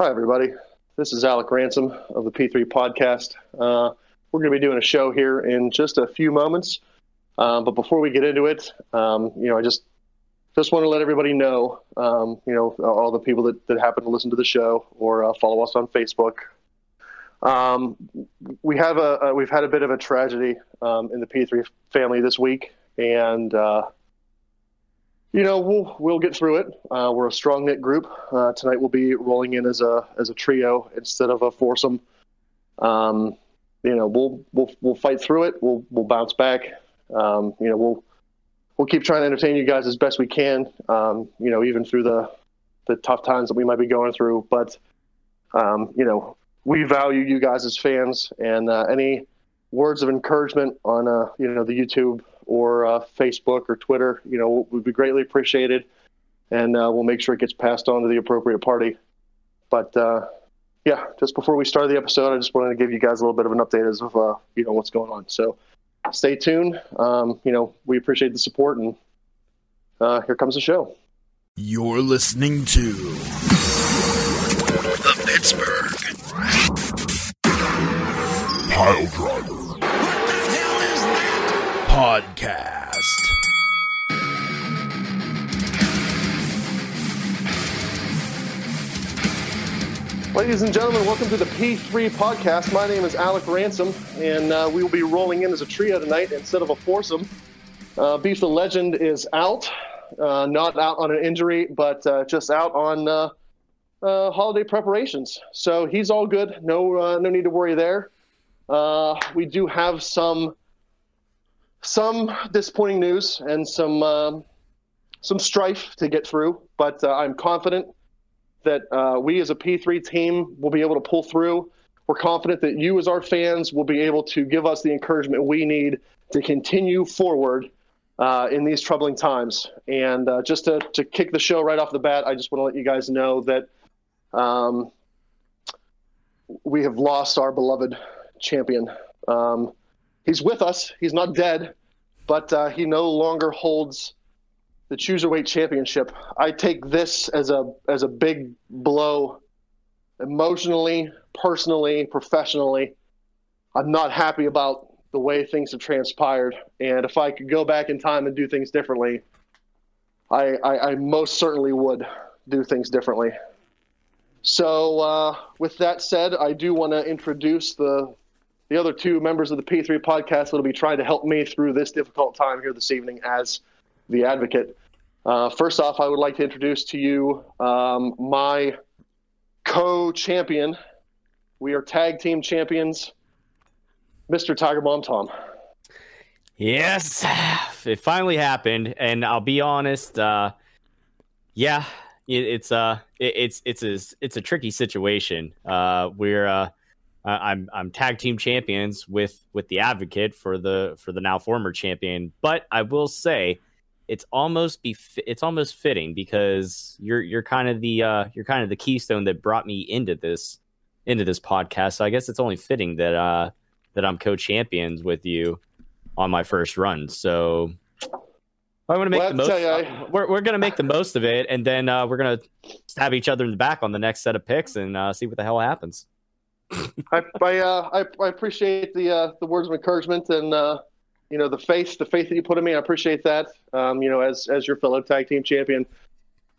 Hi, everybody. This is Alec Ransom of the P3 Podcast. Uh, we're going to be doing a show here in just a few moments. Um, but before we get into it, um, you know, I just just want to let everybody know, um, you know, all the people that, that happen to listen to the show or uh, follow us on Facebook. Um, we have a, a, we've had a bit of a tragedy um, in the P3 family this week, and uh, you know we'll we'll get through it. Uh, we're a strong knit group. Uh, tonight we'll be rolling in as a as a trio instead of a foursome. Um, you know we'll we'll we'll fight through it. We'll we'll bounce back. Um, you know we'll we'll keep trying to entertain you guys as best we can. Um, you know even through the the tough times that we might be going through. But um, you know we value you guys as fans, and uh, any words of encouragement on uh, you know the YouTube or uh, Facebook or Twitter, you know, would be greatly appreciated, and uh, we'll make sure it gets passed on to the appropriate party. But uh, yeah, just before we start the episode, I just wanted to give you guys a little bit of an update as of uh, you know what's going on. So stay tuned. Um, you know, we appreciate the support, and uh, here comes the show. You're listening to the Pittsburgh Pile Driver Podcast. Ladies and gentlemen, welcome to the P3 podcast. My name is Alec Ransom, and uh, we will be rolling in as a trio tonight instead of a foursome. Uh, Beef the Legend is out, uh, not out on an injury, but uh, just out on uh, uh, holiday preparations. So he's all good. No, no need to worry there. we do have some some disappointing news and some um, some strife to get through, but I'm confident that uh, we as a P3 team will be able to pull through. We're confident that you, as our fans, will be able to give us the encouragement we need to continue forward uh, in these troubling times. And uh, just to, to kick the show right off the bat, I just want to let you guys know that um, we have lost our beloved champion. Um, he's with us, he's not dead, but uh, he no longer holds the Cruiserweight Championship. I take this as a as a big blow emotionally, personally, professionally. I'm not happy about the way things have transpired, and if I could go back in time and do things differently, I I, I most certainly would do things differently. So, uh, with that said, I do want to introduce the the other two members of the P3 podcast that'll be trying to help me through this difficult time here this evening as the advocate. Uh, first off, I would like to introduce to you um, my co champion. We are tag team champions, Mr. Tiger Bomb Tom. Yes, it finally happened, and I'll be honest. Uh, yeah, it, it's uh, it, it's it's a it's a tricky situation. Uh, we're uh, I'm I'm tag team champions with with the advocate for the for the now former champion, but I will say it's almost be it's almost fitting because you're you're kind of the uh, you're kind of the keystone that brought me into this into this podcast. So I guess it's only fitting that uh, that I'm co-champions with you on my first run. So I want to make well, the most. You, I... we're we're gonna make the most of it, and then uh, we're gonna stab each other in the back on the next set of picks and uh, see what the hell happens. I I, uh, I, I appreciate the uh, the words of encouragement and uh, you know the faith the faith that you put in me. I appreciate that. Um, you know, as as your fellow tag team champion.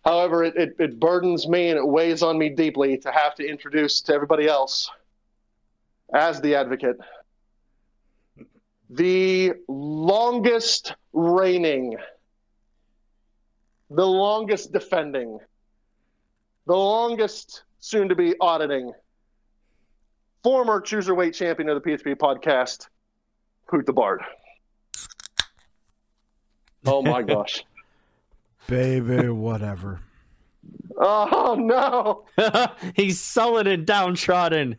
However, it, it, it burdens me and it weighs on me deeply to have to introduce to everybody else as the advocate the longest reigning, the longest defending, the longest soon to be auditing former cruiserweight champion of the P3 podcast, Poot the Bard. Oh my gosh. Baby, whatever. Oh no. He's sullen and downtrodden.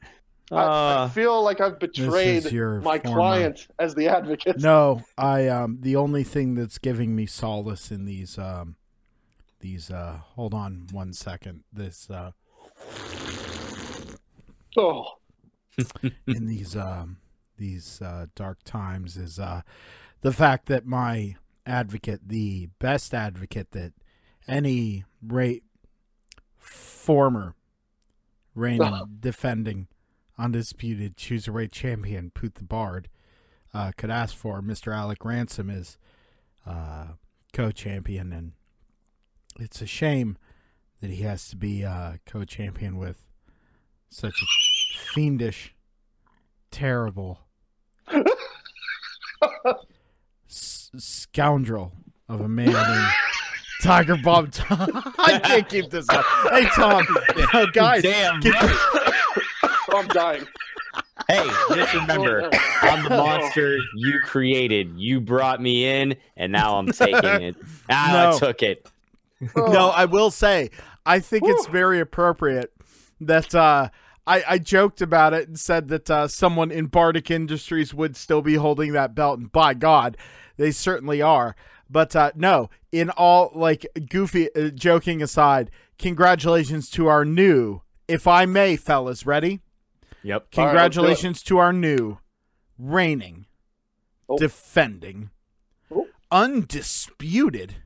Uh, I, I, uh, feel like I've betrayed my former... client as the advocate. No, I um the only thing that's giving me solace in these um these uh hold on one second. This uh Oh in these um these uh dark times is uh the fact that my advocate, the best advocate that any rate former reigning, defending, undisputed cruiserweight champion Poot the Bard uh, could ask for. Mr. Alec Ransom is uh, co-champion, and it's a shame that he has to be uh, co-champion with such a fiendish, terrible s- scoundrel of a man named Tiger Bomb Tom. I can't keep this up. Hey Tom, oh, guys, Damn. get- I'm dying. Hey, just remember, I'm the monster you created. You brought me in, and now I'm taking it. Ah, No. I took it. no, I will say, I think it's very appropriate that uh, I, I joked about it and said that uh, someone in Bardic Industries would still be holding that belt, and by God, they certainly are. But uh, no, in all like goofy uh, joking aside, congratulations to our new, if I may, fellas, ready? Yep. All right, let's do it. Congratulations to our new, reigning, Oh. defending, Oh. undisputed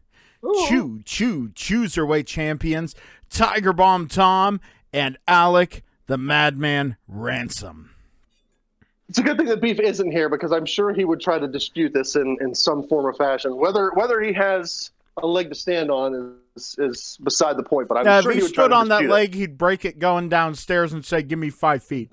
Oh. Chew, chew, cruiserweight champions Tiger Bomb Tom and Alec the Madman Ransom. It's a good thing that Beef isn't here because I'm sure he would try to dispute this in, in some form or fashion. Whether whether he has a leg to stand on is, is beside the point. But I'm Now, sure if he he would try stood to on that it. leg, he'd break it going downstairs and say, "Give me five feet."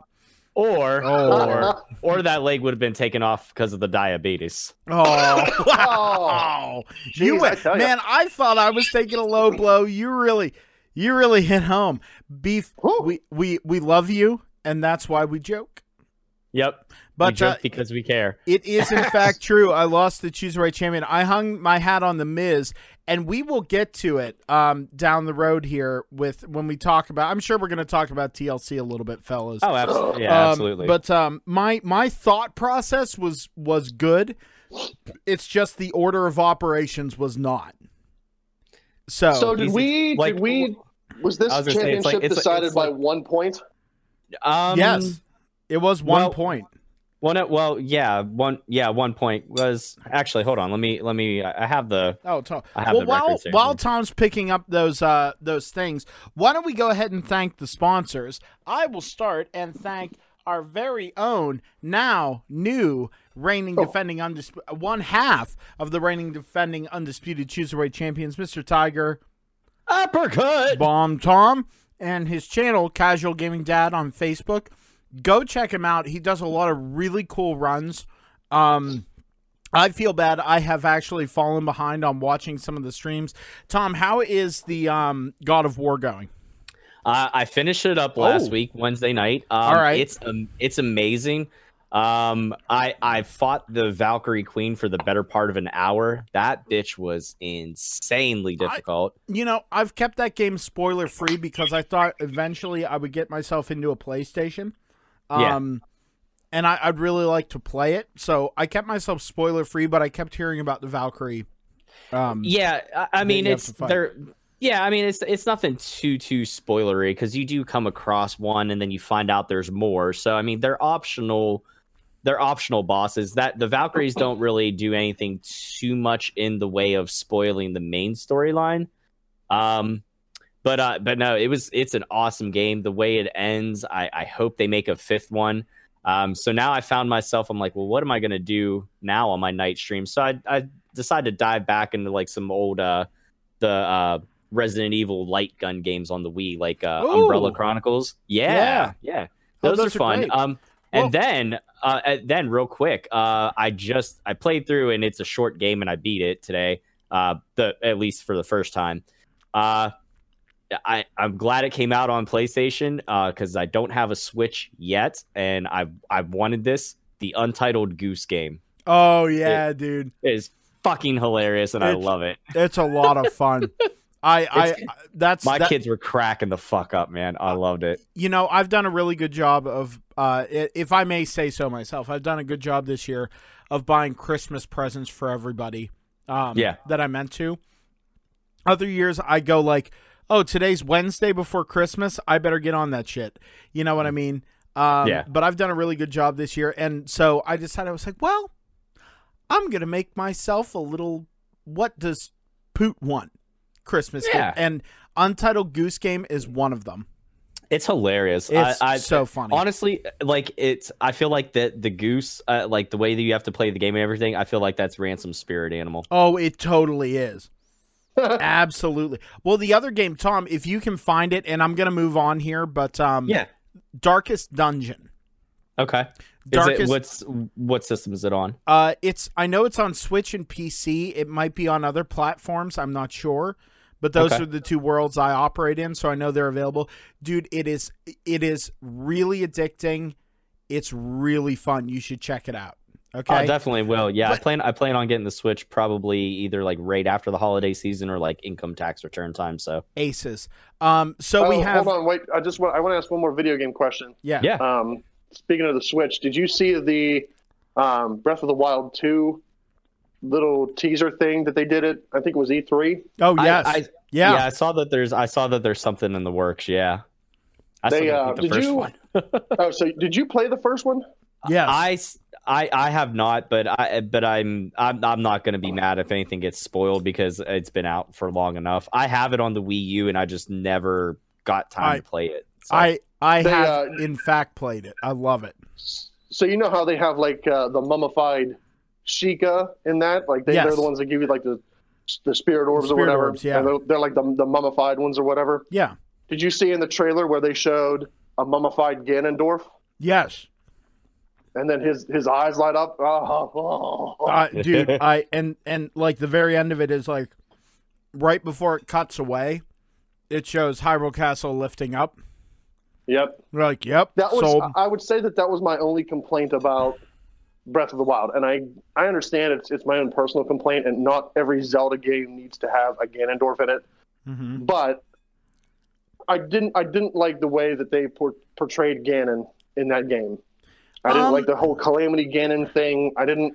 Or, Oh. or, or that leg would have been taken off because of the diabetes. Oh, Oh, wow! you Jeez, I went, tell ya. man. I thought I was taking a low blow. You really, you really hit home. Beef, Whew. we we we love you, and that's why we joke. Yep. we But joke uh, because we care. It is in fact true. I lost the choose right champion. I hung my hat on the Miz, and we will get to it um, down the road here with when we talk about. I'm sure we're going to talk about TLC a little bit, fellas. Oh, absolutely. Yeah, Um, absolutely. But um, my my thought process was was good. It's just the order of operations was not. So, so did we? Like- did we? Was this was gonna say, it's championship like- it's like- decided it's by one point? um, yes, it was one well, point. One. Well, yeah. One. Yeah. One point was actually. Hold on. Let me. Let me. I have the. Oh, Tom. I have well, the while here. while Tom's picking up those uh those things, why don't we go ahead and thank the sponsors? I will start and thank our very own now new reigning Oh. defending undisputed one half of the reigning defending undisputed cruiserweight champions, Mr. Tiger Uppercut. Bomb Tom, and his channel Casual Gaming Dad on Facebook. Go check him out. He does a lot of really cool runs. Um, I feel bad. I have actually fallen behind on watching some of the streams. Tom, how is the um, God of War going? Uh, I finished it up last Oh. week, Wednesday night. Um, All right. It's um, it's amazing. Um, I I fought the Valkyrie Queen for the better part of an hour. That bitch was insanely difficult. You know, I've kept that game spoiler free because I thought eventually I would get myself into a PlayStation. Yeah. Um, and I, I'd really like to play it. So I kept myself spoiler free, but I kept hearing about the Valkyrie. Um, yeah, I, I mean it's there. Yeah, I mean it's it's nothing too too spoilery because you do come across one and then you find out there's more. So I mean they're optional. They're optional bosses. That the Valkyries don't really do anything too much in the way of spoiling the main storyline. Um, but uh, but no, it was it's an awesome game. The way it ends, I I hope they make a fifth one. Um, so now I found myself, I'm like, well, what am I gonna do now on my night stream? So I I decided to dive back into like some old uh the uh Resident Evil light gun games on the Wii, like uh, Umbrella Chronicles. Yeah, Yeah. yeah, Oh, those, those are are fun. great. Um, Well- and then uh, then real quick, uh, I just I played through and it's a short game and I beat it today. Uh, the at least for the first time. Uh, I I'm glad it came out on PlayStation. Uh, because I don't have a Switch yet, and I I wanted this. The Untitled Goose Game Oh yeah, dude, It is fucking hilarious, and I love it. it's a lot of fun. I, I, It's- that's My that- kids were cracking the fuck up, man. I loved it. you know, I've done a really good job of, uh, if I may say so myself, I've done a good job this year of buying Christmas presents for everybody. Um, Yeah. that I meant to. Other years, I go like, oh, today's Wednesday before Christmas. I better get on that shit. You know what I mean? Um, Yeah. But I've done a really good job this year, and so I decided I was like, well, I'm gonna make myself a little. What does Poot want? Christmas Yeah. gift, and Untitled Goose Game is one of them. It's hilarious. It's I, I, so funny. Honestly, like it's. I feel like that the goose, uh, like the way that you have to play the game and everything. I feel like that's ransom spirit animal. Oh, it totally is. Absolutely. Well, the other game, Tom, if you can find it, and I'm gonna move on here, but um, Yeah. Darkest Dungeon. Okay. Is it, Darkest. what's what system is it on? Uh, it's I know it's on Switch and PC. It might be on other platforms. I'm not sure, but those Okay. are the two worlds I operate in, so I know they're available. Dude, it is it is really addicting. It's really fun. You should check it out. Okay. I definitely will. Yeah, I plan. I plan on getting the Switch probably either like right after the holiday season or like income tax return time. So Aces. Um. So oh, we have. hold on, wait. I just want I want to ask one more video game question. Yeah. yeah, Um, speaking of the Switch, did you see the um, Breath of the Wild two little teaser thing that they did it? I think it was E three. Oh I- yes. I, yeah. yeah. I saw that there's. I saw that there's something in the works. Yeah. I They, still uh, gotta did first you- one. Oh, so did you play the first one? Yeah, I, I, I have not, but I, but I'm, I'm, I'm not going to be mad if anything gets spoiled because it's been out for long enough. I have it on the Wii U, and I just never got time I- to play it. So- I I They, have uh, in fact played it. I love it. So you know how they have like uh, the mummified Sheikah in that? Like they, Yes. they're the ones that give you like the the spirit orbs Spirit or whatever. orbs, yeah. And They're, they're like the, the mummified ones or whatever. Yeah. Did you see in the trailer where they showed a mummified Ganondorf? Yes. And then his, his eyes light up. Oh, oh, oh. Uh, dude, I and and like the very end of it is like right before it cuts away, it shows Hyrule Castle lifting up. Yep. We're like, yep, That was. sold. I would say that that was my only complaint about Breath of the Wild, and I I understand it's it's my own personal complaint, and not every Zelda game needs to have a Ganondorf in it. Mhm. But I didn't I didn't like the way that they por- portrayed Ganon in that game. I didn't Um, like the whole Calamity Ganon thing. I didn't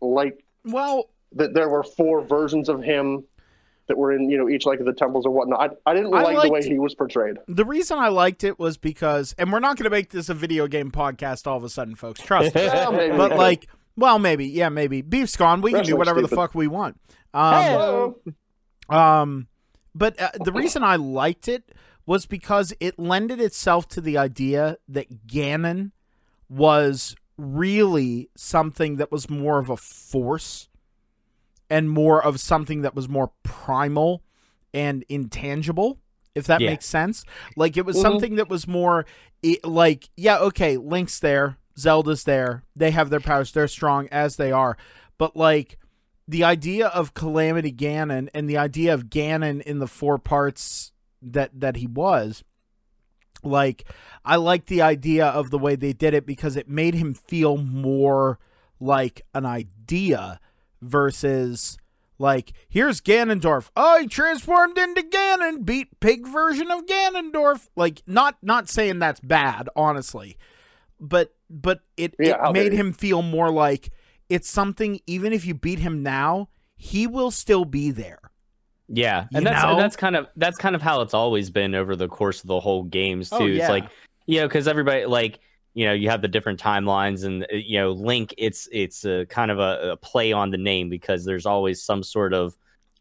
like Well, that there were four versions of him that were in you know each like of the temples or whatnot. I, I didn't I like the way he was portrayed. the reason I liked it was because, and we're not going to make this a video game podcast all of a sudden, folks. Trust me. Well, maybe. but like, well, maybe, yeah, maybe. Beef's gone. We can do Wrestling's whatever the fuck we want. Um, Hello. Um, but uh, the reason I liked it was because it lended itself to the idea that Ganon was really something that was more of a force and more of something that was more primal and intangible if that Yeah. makes sense like it was Mhm. something that was more i- like yeah okay link's there zelda's there they have their powers they're strong as they are but like the idea of Calamity Ganon and the idea of Ganon in the four parts that that he was like I like the idea of the way they did it because it made him feel more like an idea versus like here's Ganondorf. Oh, he transformed into Ganon, beat pig version of Ganondorf. Like not not saying that's bad, honestly. But but it, Yeah, it made him feel more like it's something even if you beat him now, he will still be there. Yeah, You and that's know? and that's kind of that's kind of how it's always been over the course of the whole games oh, too. Oh, yeah. It's like you know because everybody like you know you have the different timelines and uh, you know Link. It's it's a kind of a, a play on the name because there's always some sort of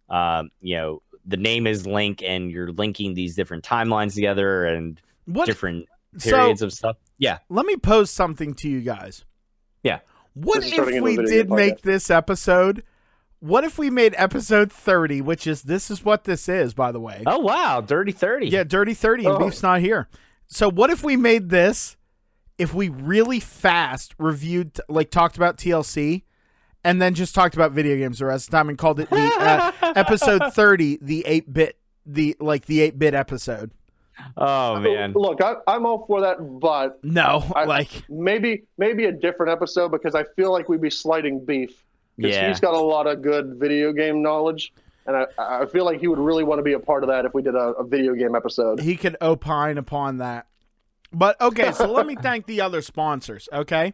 um, you know the name is Link and you're linking these different timelines together and What different so periods of stuff. Yeah, let me pose something to you guys. Yeah. What This is turning if we did make podcast. this episode? What if we made episode 30, which is this is what this is, by the way. Oh wow, Dirty Thirty. Yeah, Dirty 30 and Oh. Beef's not here. So what if we made this if we really fast reviewed like talked about TLC and then just talked about video games the rest of the time and called it the uh, episode 30 the 8-bit the like the 8-bit episode. Oh man. Look, I, I'm all for that, but No, I- like maybe maybe a different episode because I feel like we'd be slighting beef. Because Yeah. he's got a lot of good video game knowledge, and I, I feel like he would really want to be a part of that if we did a, a video game episode. he could opine upon that. But okay, so let me thank the other sponsors, okay?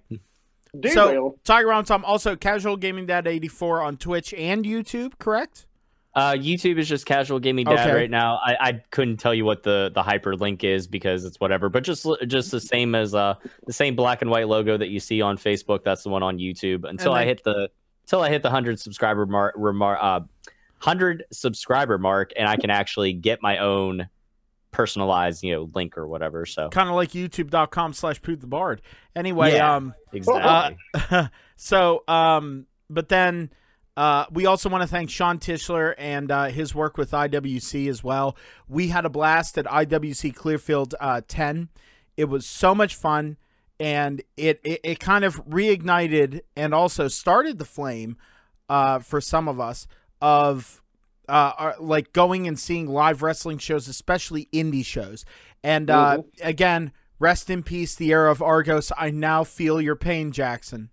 Derailed. So Tiger Round Tom, also Casual Gaming Dad 84 on Twitch and YouTube, correct? Uh, YouTube is just casual gaming dad Okay. Right now. I, I couldn't tell you what the the hyperlink is because it's whatever, but just just the same as uh the same black and white logo that you see on Facebook. That's the one on YouTube. Until I hit the until I hit the hundred subscriber mark, remar- uh, hundred subscriber mark, and I can actually get my own personalized, you know, link or whatever. So kind of like youtube.com slash poot the bard. Anyway, Yeah. um, exactly. so um but then uh, we also want to thank Sean Tischler and uh, his work with IWC as well. We had a blast at IWC Clearfield uh, 10. It was so much fun, and it, it, it kind of reignited and also started the flame uh, for some of us of uh, are, like going and seeing live wrestling shows, especially indie shows. And uh, again, rest in peace, the era of Argos. I now feel your pain, Jackson.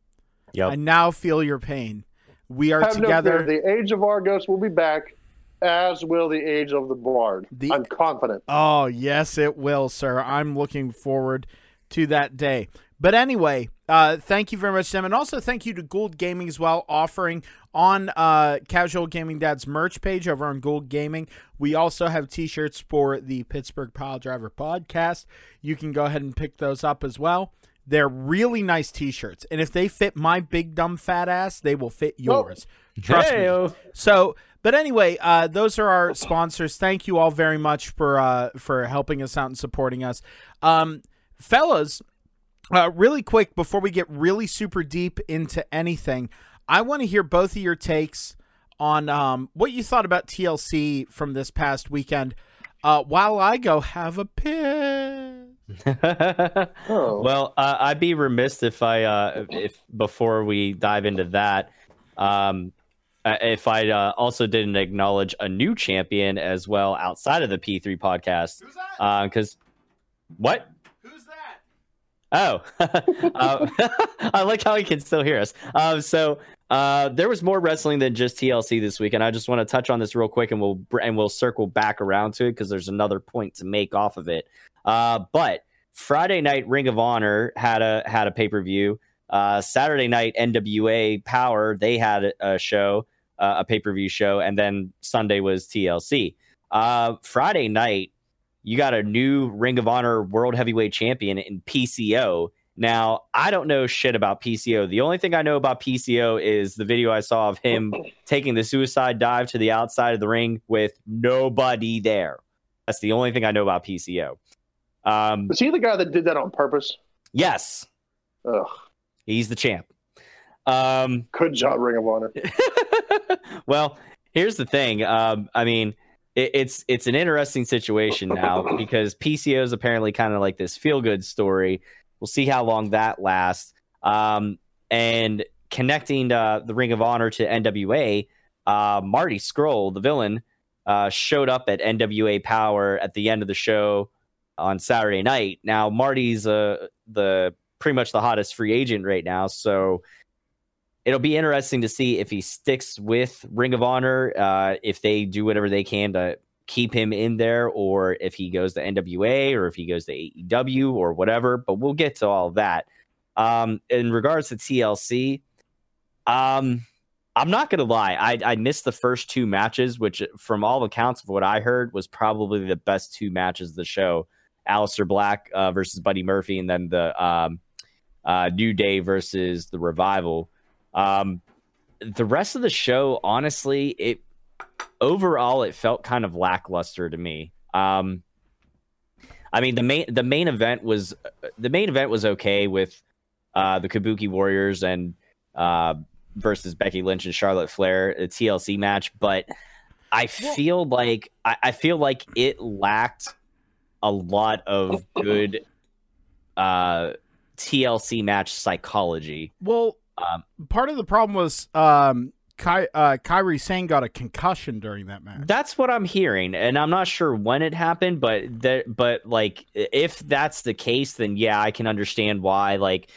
yep. I now feel your pain. We are Have together. no. The age of Argos will be back, as will the age of the Bard. The- I'm confident. oh, yes, it will, sir. I'm looking forward to that day. But anyway, uh, thank you very much, Tim. And also thank you to Gould Gaming as well, offering on uh, Casual Gaming Dad's merch page over on Gould Gaming. We also have t shirts for the Pittsburgh Pile Driver podcast. You can go ahead and pick those up as well. They're really nice t shirts. And if they fit my big, dumb, fat ass, they will fit yours. Trust me. Hey-o. So, but anyway, uh, those are our sponsors. Thank you all very much for uh, for helping us out and supporting us, um, fellas. Uh, really quick before we get really super deep into anything, I want to hear both of your takes on um, what you thought about TLC from this past weekend. Uh, while I go have a piss. Oh. Well, uh, I'd be remiss if I, uh, if before we dive into that, um, uh, if I uh, also didn't acknowledge a new champion as well outside of the P3 podcast. Who's that? Because what? Oh, uh, I like how he can still hear us. Um, so uh, there was more wrestling than just TLC this week, and I just want to touch on this real quick, and we'll and we'll circle back around to it because there's another point to make off of it. Uh, but Friday night Ring of Honor had a had a pay per view. Uh, Saturday night NWA Power they had a, a show, uh, a pay per view show, and then Sunday was TLC. Uh, Friday night you got a new Ring of Honor World Heavyweight Champion in PCO. Now, I don't know shit about PCO. The only thing I know about PCO is the video I saw of him taking the suicide dive to the outside of the ring with nobody there. That's the only thing I know about PCO. Um, Was he the guy that did that on purpose? yes, Ugh. he's the champ. Um, Good job, Ring of Honor. well, here's the thing. Um, I mean, it, it's it's an interesting situation now because PCO is apparently kind of like this feel good story. We'll see how long that lasts. Um, and connecting uh, the Ring of Honor to NWA, uh, Marty Scurll, the villain, uh, showed up at NWA Power at the end of the show on Saturday night. Now Marty's uh, the pretty much the hottest free agent right now, so it'll be interesting to see if he sticks with Ring of Honor, uh, if they do whatever they can to keep him in there, or if he goes to NWA, or if he goes to AEW, or whatever. But we'll get to all that. Um, in regards to TLC, um, I'm not gonna lie, I, I missed the first two matches, which, from all accounts of what I heard, was probably the best two matches of the show. Aleister Black uh, versus Buddy Murphy, and then the um, uh, New Day versus the Revival. Um, the rest of the show, honestly, it overall it felt kind of lackluster to me. Um, I mean the main the main event was the main event was okay with uh, the Kabuki Warriors and uh, versus Becky Lynch and Charlotte Flair, a TLC match, but I feel like I, I feel like it lacked a lot of good uh, TLC match psychology. Well, Um, part of the problem was um, Ky- uh, Kairi Sane got a concussion during that match. That's what I'm hearing, and I'm not sure when it happened, but there, but like if that's the case, then yeah, I can understand why like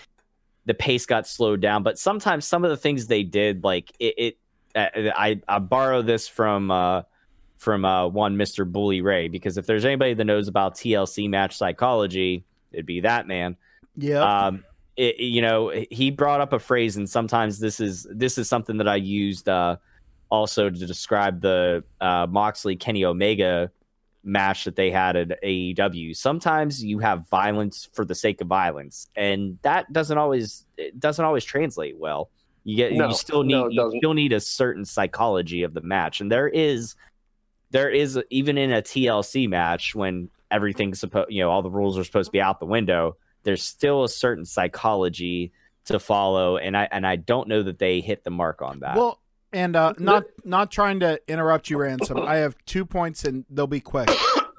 the pace got slowed down. But sometimes some of the things they did, like it, it uh, I I borrow this from uh from uh one Mister Bully Ray because if there's anybody that knows about TLC match psychology, it'd be that man Yeah. um it, you know he brought up a phrase and sometimes this is this is something that i used uh also to describe the uh moxley kenny omega match that they had at aew sometimes you have violence for the sake of violence and that doesn't always it doesn't always translate well you get No, you still need no, you still need a certain psychology of the match and there is there is even in a tlc match when everything's supposed, you know, all the rules are supposed to be out the window. There's still a certain psychology to follow, and I and I don't know that they hit the mark on that. Well, and uh, not not trying to interrupt you, Ransom. I have two points, and they'll be quick.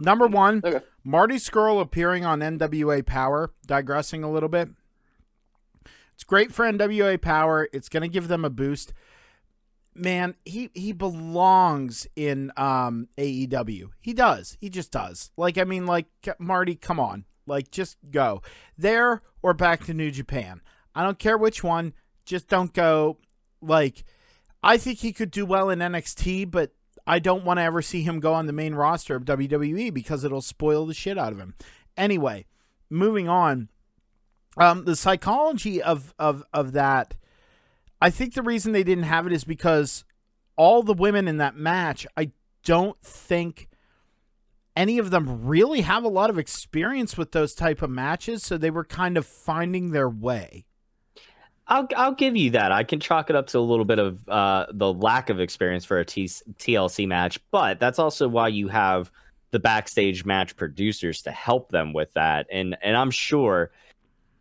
Number one, Okay. Marty Scurll appearing on NWA Power. Digressing a little bit, it's great for NWA Power. It's going to give them a boost. Man, he he belongs in um AEW. He does. He just does. Like I mean, like Marty, come on, like just go there or back to New Japan. I don't care which one. Just don't go. Like, I think he could do well in NXT, but I don't want to ever see him go on the main roster of WWE because it'll spoil the shit out of him. Anyway, moving on. Um, the psychology of of of that, I think the reason they didn't have it is because all the women in that match, I don't think any of them really have a lot of experience with those type of matches, so they were kind of finding their way. I'll I'll give you that. I can chalk it up to a little bit of uh, the lack of experience for a T- TLC match, but that's also why you have the backstage match producers to help them with that. And and I'm sure,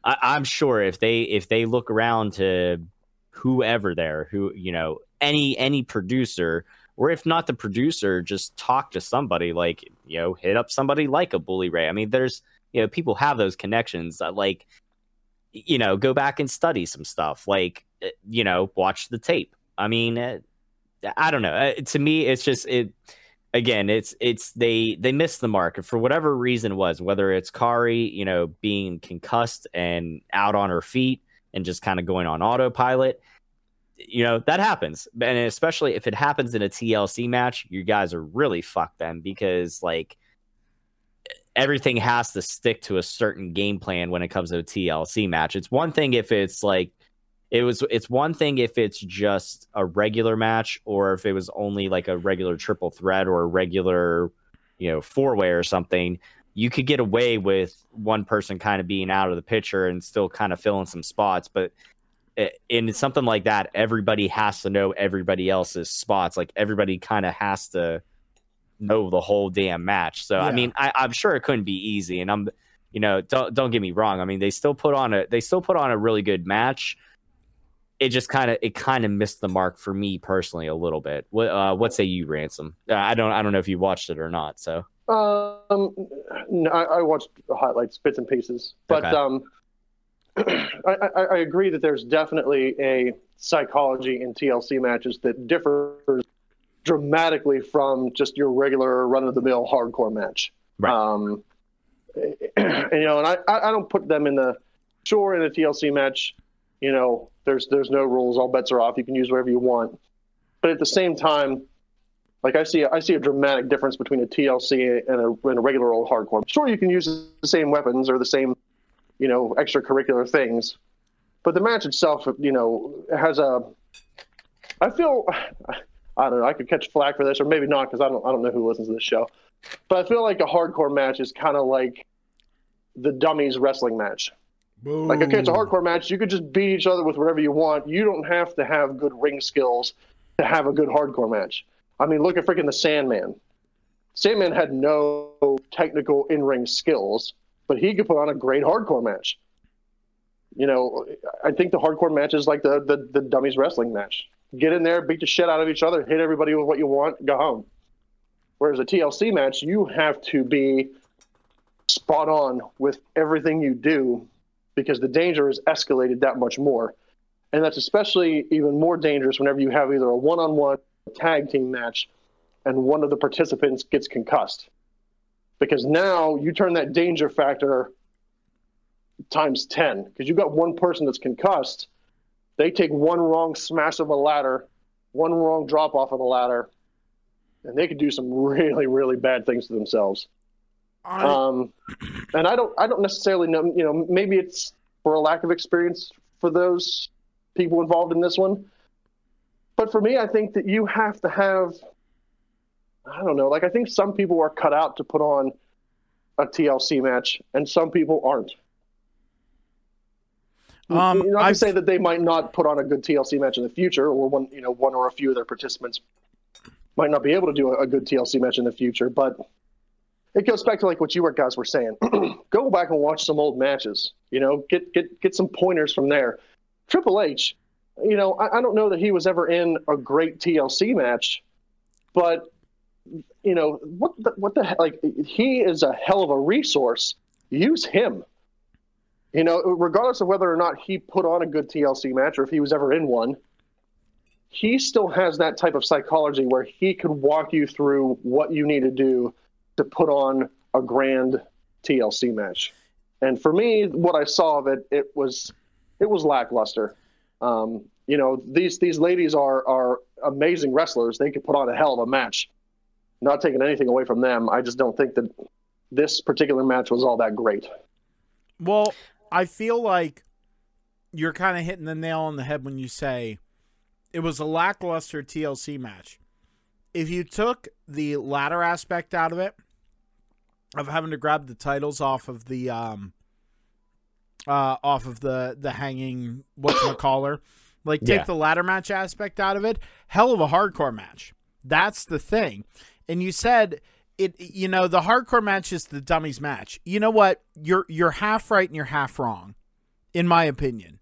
I, I'm sure if they if they look around to whoever there, who you know, any any producer, or if not the producer, just talk to somebody like you know, hit up somebody like a Bully Ray. I mean, there's you know, people have those connections. That, like you know, go back and study some stuff. Like, uh, you know, watch the tape. I mean, uh, I don't know. Uh, to me, it's just it. Again, it's it's they they missed the mark for whatever reason it was. Whether it's Kairi, you know, being concussed and out on her feet and just kind of going on autopilot. You know that happens, and especially if it happens in a TLC match, you guys are really fucked then because like everything has to stick to a certain game plan when it comes to a TLC match. It's one thing if it's like it was it's one thing if it's just a regular match or if it was only like a regular triple threat or a regular, you know, four-way or something. You could get away with one person kind of being out of the picture and still kind of filling some spots, but in something like that, everybody has to know everybody else's spots. Like everybody kind of has to know the whole damn match. So Yeah. I mean, I, I'm sure it couldn't be easy. And I'm, you know, don't don't get me wrong. I mean, they still put on a they still put on a really good match. It just kind of it kind of missed the mark for me personally a little bit. What uh, what say you, Ransom? Uh, I don't I don't know if you watched it or not. So Um, no, I, I watched the highlights, bits and pieces, but Okay. um, I, I, agree that there's definitely a psychology in TLC matches that differs dramatically from just your regular run-of-the-mill hardcore match. Right. Um, and, you know, and I, I I don't put them in the sure in a TLC match. You know, there's there's no rules, all bets are off. You can use whatever you want, but at the same time, like I see, I see a dramatic difference between a TLC and a, and a regular old hardcore. Sure, you can use the same weapons or the same, you know, extracurricular things, but the match itself, you know, has a. I feel, I don't know. I could catch flack for this, or maybe not, because I don't, I don't know who listens to this show. But I feel like a hardcore match is kind of like the dummies wrestling match. Like, okay, it's a hardcore match. You could just beat each other with whatever you want. You don't have to have good ring skills to have a good hardcore match. I mean, look at freaking the Sandman. Sandman had no technical in ring skills, but he could put on a great hardcore match. You know, I think the hardcore match is like the, the, the dummies wrestling match. Get in there, beat the shit out of each other, hit everybody with what you want, go home. Whereas a TLC match, you have to be spot on with everything you do because the danger is escalated that much more. And that's especially even more dangerous whenever you have either a one on one tag team match and one of the participants gets concussed. Because now you turn that danger factor times 10. Because you've got one person that's concussed, they take one wrong smash of a ladder, one wrong drop off of the ladder, and they could do some really, really bad things to themselves. I, Um, and I don't, I don't necessarily know. You know, maybe it's for a lack of experience for those people involved in this one. But for me, I think that you have to have. I don't know. Like I think some people are cut out to put on a TLC match, and some people aren't. Um, to I've- say that they might not put on a good TLC match in the future, or one, you know, one or a few of their participants might not be able to do a, a good TLC match in the future. But it goes back to like what you guys were saying. Go back and watch some old matches. You know, get get get some pointers from there. Triple H, you know, I, I don't know that he was ever in a great TLC match, but you know what the, what the like he is a hell of a resource. Use him. You know, regardless of whether or not he put on a good TLC match or if he was ever in one, he still has that type of psychology where he could walk you through what you need to do to put on a grand TLC match. And for me, what I saw of it, it was it was lackluster. Um, you know, these these ladies are are amazing wrestlers. They could put on a hell of a match. Not taking anything away from them, I just don't think that this particular match was all that great. Well, I feel like you're kind of hitting the nail on the head when you say it was a lackluster TLC match. If you took the ladder aspect out of it, of having to grab the titles off of the um uh off of the the hanging what's collar, like take Yeah. the ladder match aspect out of it, hell of a hardcore match. That's the thing. And you said it you know the hardcore match is the dummies match. You know what? You're you're half right and you're half wrong in my opinion.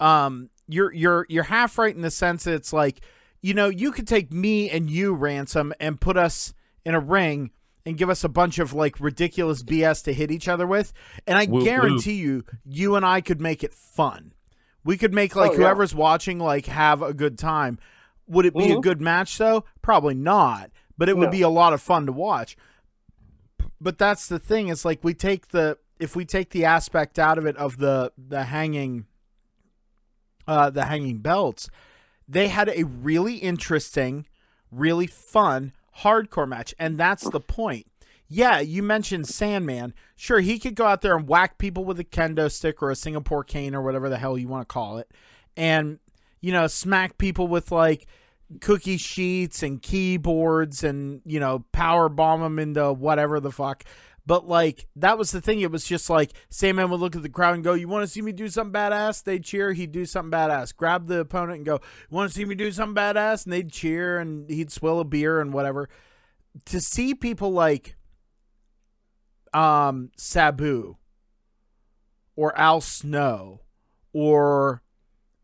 Um you're you're you're half right in the sense that it's like, you know, you could take me and you ransom and put us in a ring and give us a bunch of like ridiculous BS to hit each other with, and I Whoop, guarantee you you and I could make it fun. We could make like Oh, yeah. whoever's watching like have a good time. Would it be a Mhm. good match though? Probably not, but it would No. be a lot of fun to watch. But that's the thing. It's like we take the if we take the aspect out of it of the the hanging uh the hanging belts, they had a really interesting, really fun hardcore match, and that's the point. Yeah, you mentioned Sandman. Sure, he could go out there and whack people with a kendo stick or a Singapore cane or whatever the hell you want to call it, and you know, smack people with like cookie sheets and keyboards and you know, power bomb them into whatever the fuck. But like that was the thing. It was just like Sandman would look at the crowd and go, "You want to see me do something badass?" They'd cheer. He'd do something badass. Grab the opponent and go, "You want to see me do something badass?" And they'd cheer and he'd swill a beer and whatever. To see people like um Sabu or Al Snow or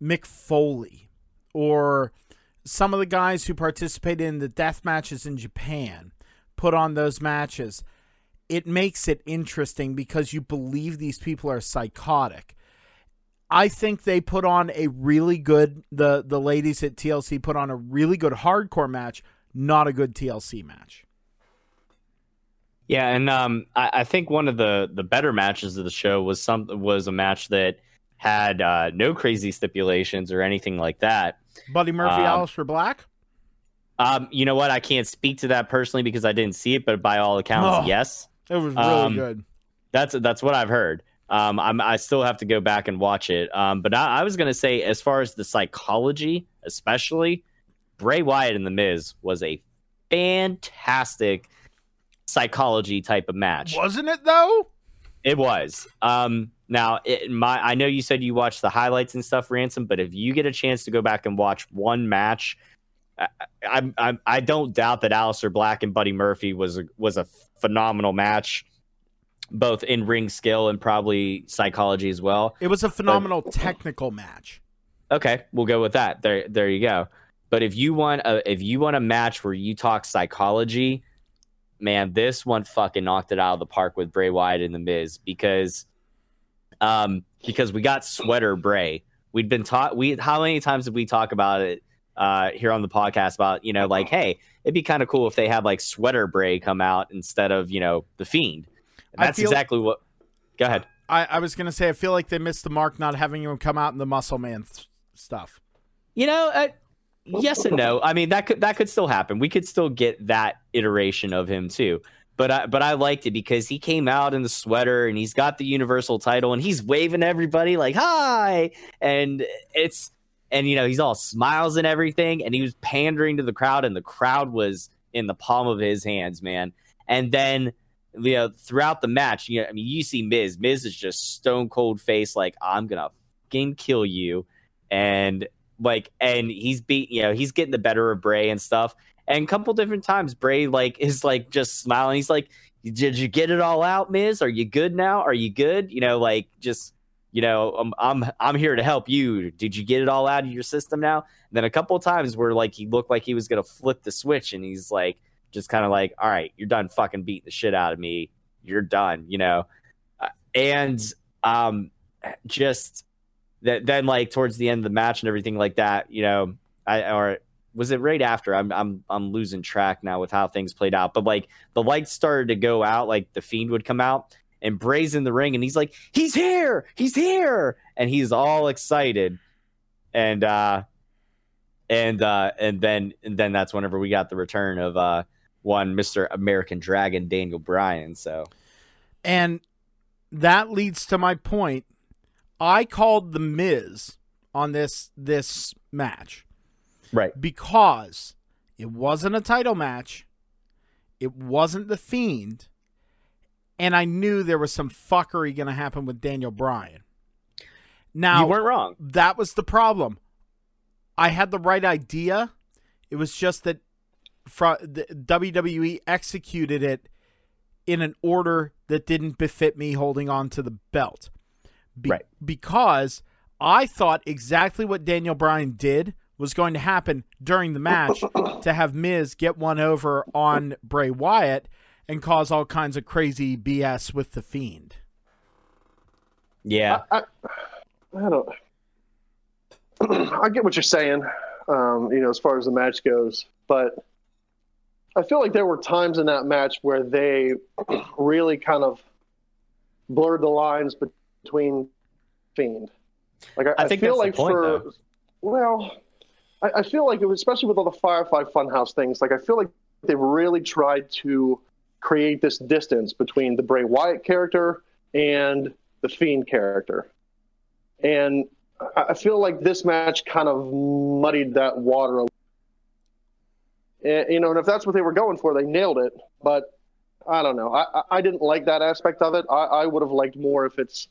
Mick Foley or some of the guys who participated in the death matches in Japan put on those matches it makes it interesting because you believe these people are psychotic. I think they put on a really good the the ladies at TLC put on a really good hardcore match, not a good TLC match. Yeah, and um, I, I think one of the the better matches of the show was some was a match that had uh, no crazy stipulations or anything like that. Buddy Murphy, Um, Aleister Black. Um, you know what? I can't speak to that personally because I didn't see it, but by all accounts, Oh. yes, It was really um, good. that's that's what I've heard. Um, I'm I still have to go back and watch it. Um, but I, I was gonna say, as far as the psychology, especially Bray Wyatt and the Miz was a fantastic psychology type of match. Wasn't it though? It was. Um, now, it, my I know you said you watched the highlights and stuff, Ransom, but if you get a chance to go back and watch one match, I I, I, I don't doubt that Aleister Black and Buddy Murphy was a, was a phenomenal match, both in ring skill and probably psychology as well. It was a phenomenal technical match. Okay, we'll go with that. There, there you go. But if you want a if you want a match where you talk psychology, man, this one fucking knocked it out of the park with Bray Wyatt and the Miz because, um, because we got sweater Bray. We'd been taught. We how many times did we talk about it uh, here on the podcast about you know like hey it'd be kind of cool if they had like sweater Bray come out instead of you know the Fiend. And that's feel- exactly what. Go ahead. I, I was gonna say I feel like they missed the mark not having him come out in the Muscle Man th- stuff. You know, uh, yes and no. I mean, that could that could still happen. We could still get that iteration of him too. But I but I liked it because he came out in the sweater and he's got the universal title and he's waving everybody like hi and it's and you know he's all smiles and everything and he was pandering to the crowd and the crowd was in the palm of his hands, man. And then you know throughout the match, you know, I mean, you see Miz. Miz is just stone cold face like I'm gonna fucking kill you and like and he's beat you know he's getting the better of bray and stuff and a couple different times bray like is like just smiling he's like did you get it all out, Miz? Are you good now? Are you good? You know, like just you know, I'm I'm I'm here to help you. Did you get it all out of your system now? And then a couple times where like he looked like he was gonna flip the switch, and he's like just kind of like, all right, you're done fucking beating the shit out of me. You're done, you know. Uh, and um, just that then like towards the end of the match and everything like that, you know, I or was it right after? I'm I'm I'm losing track now with how things played out. But like the lights started to go out, like the fiend would come out and Bray's in the ring and he's like, he's here, he's here, and he's all excited. And uh and uh and then and then that's whenever we got the return of uh one Mr. American Dragon Daniel Bryan. So And that leads to my point. I called the Miz on this this match Right. because it wasn't a title match. It wasn't the Fiend. And I knew there was some fuckery going to happen with Daniel Bryan. Now, you weren't wrong. that was the problem. I had the right idea. It was just that fro- the WWE executed it in an order that didn't befit me holding on to the belt. Be- Right. Because I thought exactly what Daniel Bryan did was going to happen during the match to have Miz get one over on Bray Wyatt and cause all kinds of crazy BS with the Fiend. Yeah. I, I don't. I get what you're saying, um, you know, as far as the match goes, but I feel like there were times in that match where they really kind of blurred the lines between Fiend. Like I, I think feel that's the like point, for though. well, I, I feel like was, especially with all the Firefly Funhouse things. Like I feel like they've really tried to create this distance between the Bray Wyatt character and the Fiend character. And I feel like this match kind of muddied that water. a and, eh, you know, and if that's what they were going for, they nailed it. But I don't know. I, I- didn't like that aspect of it. I, I would have liked more if it's,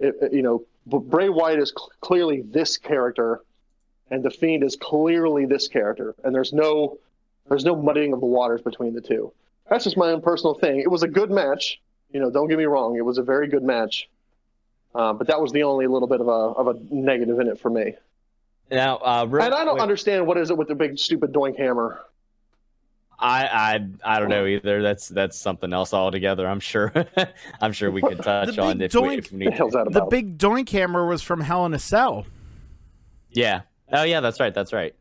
it, it- you know, Bray Wyatt is cl- clearly this character, and the Fiend is clearly this character, and there's no, there's no muddying of the waters between the two. That's just my own personal thing. It was a good match. You know, don't get me wrong. It was a very good match. Uh, but that was the only little bit of a of a negative in it for me. Now, uh, real And I don't quick- understand what is it with the big stupid doink hammer. I, I I don't know either. That's that's something else altogether. I'm sure. I'm sure we could touch The on big if we, if we The need. hell's that The big doink hammer was from Hell in a Cell. Yeah. Oh yeah, that's right. That's right.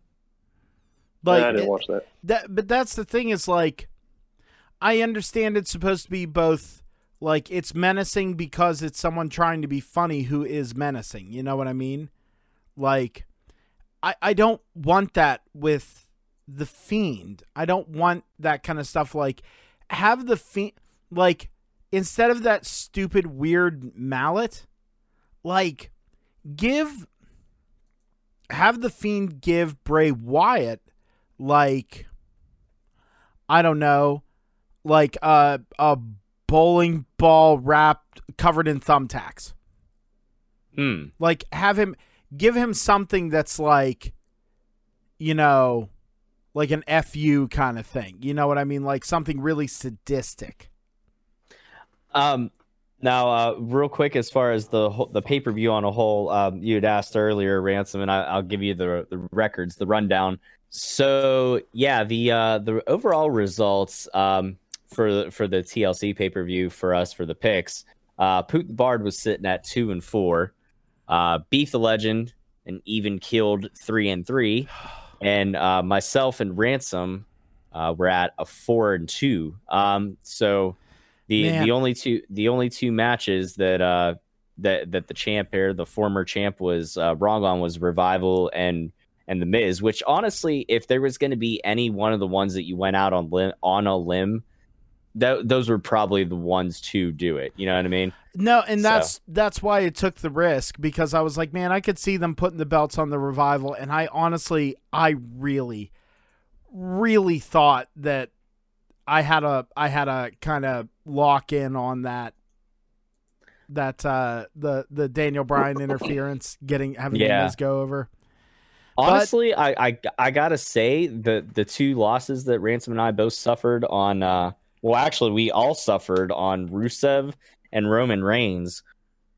Like I didn't watch that. that but that's the thing is like I understand it's supposed to be both like it's menacing because it's someone trying to be funny who is menacing. You know what I mean? Like I I don't want that with the fiend. I don't want that kind of stuff like have the fiend like instead of that stupid weird mallet like give have the fiend give Bray Wyatt like I don't know, like a a bowling ball wrapped covered in thumbtacks. Hmm. Like have him give him something that's like you know, like an FU kind of thing. You know what I mean? Like something really sadistic. Um. Now, uh, real quick, as far as the the pay per view on a whole, um, you had asked earlier, ransom, and I, I'll give you the the records, the rundown. So yeah, the uh, the overall results um, for for the TLC pay per view for us for the picks, uh, Poot Bard was sitting at two and four, uh, Beef the Legend and even killed three and three, and uh, myself and Ransom uh, were at a four and two. Um, so the Man. the only two the only two matches that uh that that the champ here, the former champ was uh, wrong on was Revival and and the Miz. Which honestly, if there was going to be any one of the ones that you went out on limb on a limb, that those were probably the ones to do it. You know what I mean? No, and So- that's that's why it took the risk because I was like, man, I could see them putting the belts on the revival, and I honestly, I really, really thought that I had a I had a kind of lock in on that that uh the the Daniel Bryan interference getting having Yeah. Miz go over. Honestly, I, I I gotta say the the two losses that Ransom and I both suffered on uh well, actually, we all suffered on Rusev and Roman Reigns.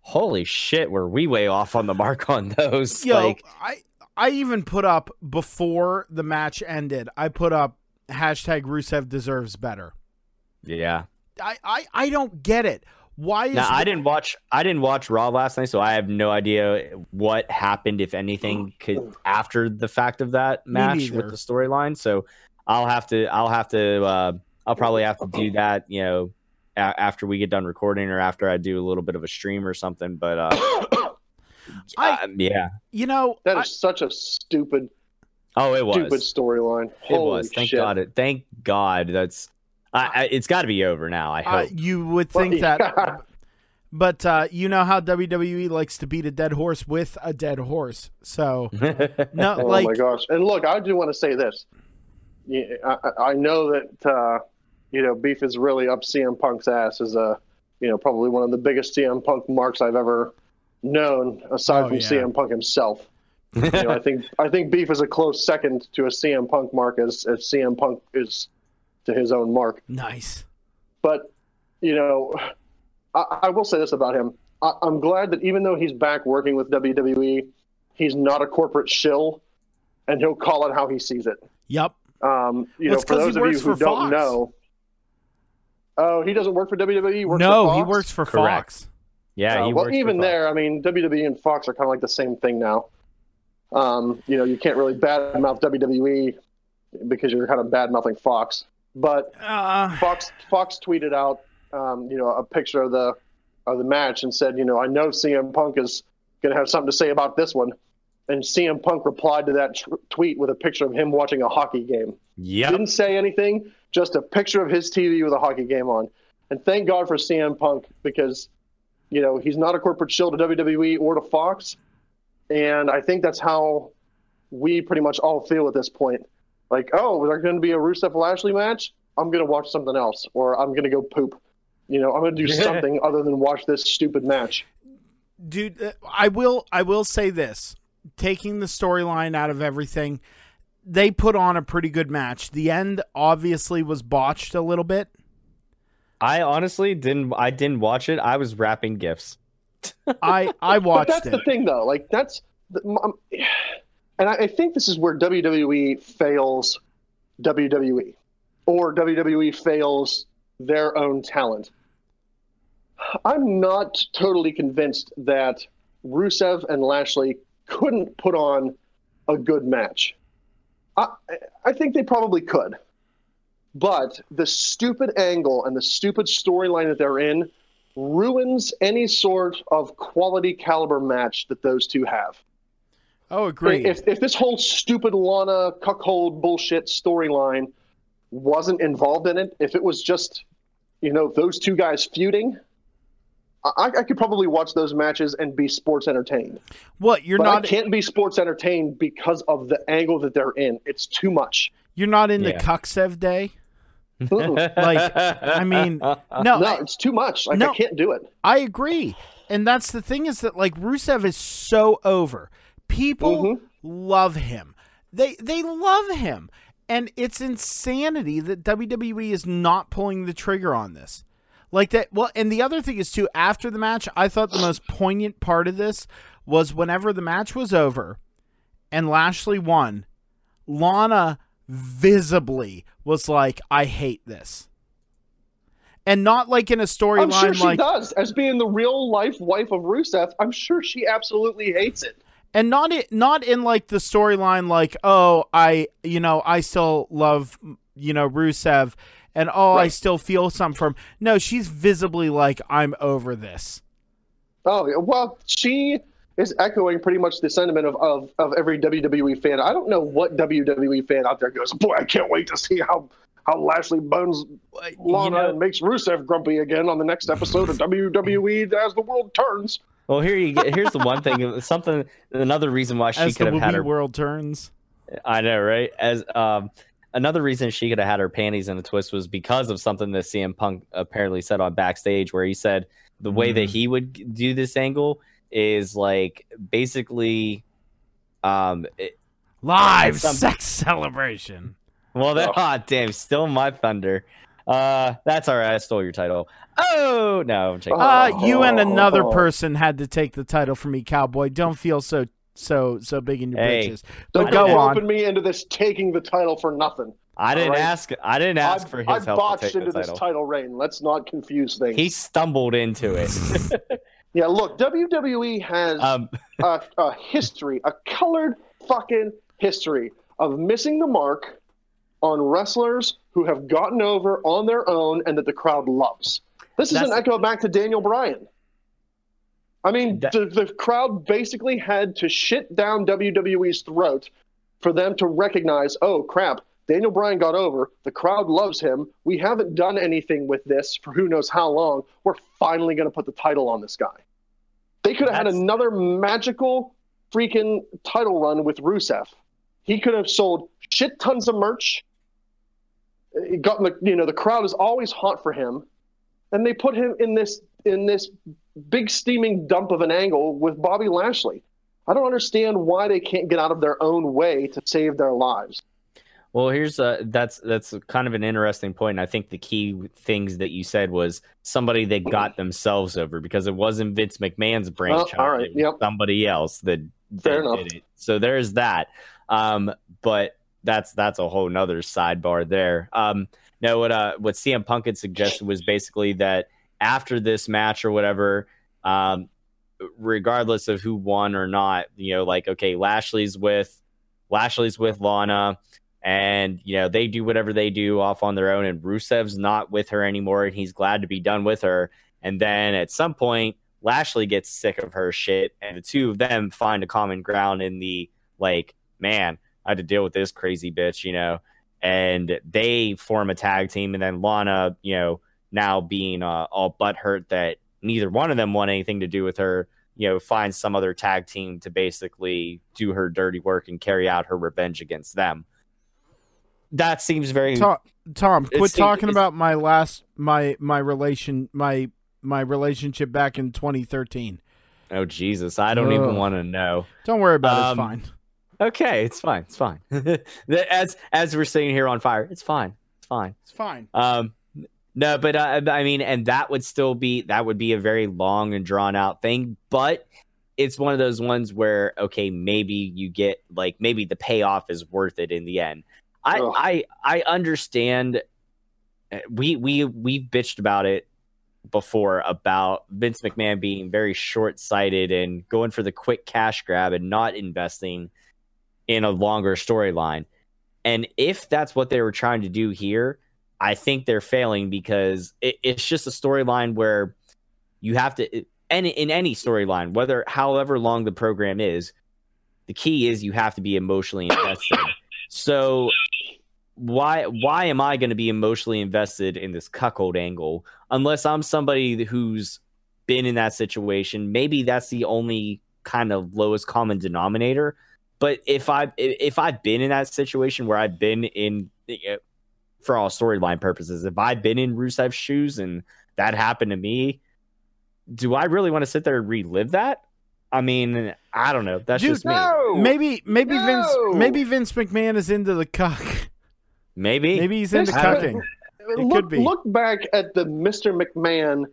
Holy shit, were we way off on the mark on those? Yo, like, I I even put up before the match ended. I put up hashtag Rusev deserves better. yeah. I I, I don't get it. Why is Now, I didn't watch. I didn't watch Raw last night, so I have no idea what happened, if anything, could after the fact of that match with the storyline. So I'll have to. I'll have to. Uh, I'll probably have to do that. You know, a- after we get done recording, or after I do a little bit of a stream or something. But uh, I- um, yeah. you know that is I- such a stupid, Oh, it was. stupid storyline. It Holy was. Thank shit. God. It. Thank God. That's. I, I, it's got to be over now. I I- hope. you would Well, think that but uh, you know how WWE likes to beat a dead horse with a dead horse. So no Oh like my gosh! And look, I do want to say this. Yeah, I, I- I know that uh, you know beef is really up CM Punk's ass. Is a you know probably one of the biggest CM Punk marks I've ever known, aside Oh, from yeah. CM Punk himself. You know, I think I think beef is a close second to a CM Punk mark as as CM Punk is to his own mark. nice. But you know, I, I will say this about him: I, I'm glad that even though he's back working with WWE, he's not a corporate shill, and he'll call it how he sees it. Yep. Um, you Well, know, it's for 'cause he those of you who don't Fox. know, oh, he doesn't work for WWE. He works no, for he Fox? works for Correct. Fox. yeah. Uh, he well, works for even there, I mean, WWE and Fox are kind of like the same thing now. Um, you know, you can't really badmouth WWE because you're kind of bad mouthing Fox. But Uh, Fox Fox tweeted out, um, you know, a picture of the of the match and said, you know, I know CM Punk is going to have something to say about this one. And CM Punk replied to that tr- tweet with a picture of him watching a hockey game. Yep. Didn't say anything, just a picture of his TV with a hockey game on. And thank God for CM Punk because, you know, he's not a corporate shill to WWE or to Fox. And I think that's how we pretty much all feel at this point. Like, oh, is there going to be a Rusev Lashley match? I'm going to watch something else, or I'm going to go poop. You know, I'm going to do something other than watch this stupid match. dude, uh, I will I will say this. Taking the storyline out of everything, they put on a pretty good match. The end obviously was botched a little bit. I honestly didn't. I didn't watch it. I was wrapping gifts. I I But watched that's it. the thing, though. Like that's, um, and I, I think this is where WWE fails WWE, or WWE fails their own talent. I'm not totally convinced that Rusev and Lashley couldn't put on a good match. I, I think they probably could. But the stupid angle and the stupid storyline that they're in ruins any sort of quality caliber match that those two have. Oh, agreed. If, if this whole stupid Lana cuckold bullshit storyline wasn't involved in it, if it was just, you know, those two guys feuding, I, I could probably watch those matches and be sports entertained. what you're but not I can't be sports entertained because of the angle that they're in. It's too much. you're not in the Yeah. Cucksev day. Like, I mean, no, no, it's too much. Like No. I can't do it. I agree. And that's the thing is that like Rusev is so over. People Mhm. love him. They they love him. And it's insanity that WWE is not pulling the trigger on this. Like that well and the other thing is too after the match, I thought the most poignant part of this was whenever the match was over and Lashley won, Lana visibly was like, I hate this. And not like in a I'm storyline sure she like does. As being the real life wife of Rusev, I'm sure she absolutely hates it. and not it not in like the storyline like oh i you know i still love you know rusev and oh i still feel some from no she's visibly like i'm over this Oh, well, she is echoing pretty much the sentiment of, of, of every WWE fan. I don't know what WWE fan out there goes, boy, I can't wait to see how, how Lashley bones Lana know- and makes Rusev grumpy again on the next episode of WWE as the world turns. Well, here you get. Here's the one thing. Something. Another reason why she as the could have had her. world turns I know, right? As um, another reason she could have had her panties in a twist was because of something that CM Punk apparently said on backstage, where he said the way that Mhm. he would do this angle is like basically, um, it, live Some- sex celebration well, that Oh. ah, damn, still my thunder. Uh, that's all right. I stole your title. Oh no, I'm taking. Uh, you and Oh. another person had to take the title from me, cowboy. Don't feel so so so big in your Hey, britches. Don't But go on. roping me into this taking the title for nothing. I didn't all right. ask. I didn't ask I, for his I help to botched take into the this title. title reign. Let's not confuse things. He stumbled into it. yeah, look, WWE has um, a, a history, a colored fucking history of missing the mark on wrestlers who have gotten over on their own and that the crowd loves. This is an echo back to Daniel Bryan. I mean, That- the, the crowd basically had to shit down WWE's throat for them to recognize, oh crap, Daniel Bryan got over. The crowd loves him. We haven't done anything with this for who knows how long. We're finally going to put the title on this guy. They could have had another magical freaking title run with Rusev. He could have sold shit tons of merch. Got the you know the crowd is always hot for him, and they put him in this in this big steaming dump of an angle with Bobby Lashley. I don't understand why they can't get out of their own way to save their lives. Well, here's uh that's that's kind of an interesting point. And I think the key things that you said was somebody that got themselves over because it wasn't Vince McMahon's brainchild. all right, yep. somebody else that, Fair that did it. So there's that. Um, but that's that's a whole nother sidebar there. Um, no, what uh what CM Punk had suggested was basically that after this match or whatever, um, regardless of who won or not, you know, like okay, Lashley's with Lashley's with Lana, and you know they do whatever they do off on their own, and Rusev's not with her anymore, and he's glad to be done with her. And then at some point, Lashley gets sick of her shit, and the two of them find a common ground in the like, man, I had to deal with this crazy bitch, you know, and they form a tag team, and then Lana, you know, now being uh, all butthurt that neither one of them want anything to do with her, you know, finds some other tag team to basically do her dirty work and carry out her revenge against them. That seems very Tom, Tom quit talking about my last my my relation my my relationship back in 2013. oh Jesus, I don't even want to know. Don't worry about it. Um, It's fine. Okay, it's fine, it's fine. as as we're sitting here on fire, it's fine, it's fine. It's fine. Um, no, but uh, I mean, and that would still be that would be a very long and drawn out thing, but it's one of those ones where okay, maybe you get like maybe the payoff is worth it in the end. I Ugh. I I understand. uh, We we we've bitched about it before about Vince McMahon being very short sighted and going for the quick cash grab and not investing in a longer storyline. And if that's what they were trying to do here, I think they're failing because it, it's just a storyline where you have to, and in any storyline, whether however long the program is, the key is you have to be emotionally invested. so why why am I going to be emotionally invested in this cuckold angle unless I'm somebody who's been in that situation? Maybe that's the only kind of lowest common denominator. But if I if I've been in that situation where I've been in eh, for all storyline purposes, if I've been in Rusev's shoes and that happened to me, do I really want to sit there and relive that? I mean, I don't know. That's Dude, just me. No, Maybe maybe No! Vince maybe Vince McMahon is into the cuck. Maybe. Maybe he's into This- cucking. look, could be. look back at the Mr. McMahon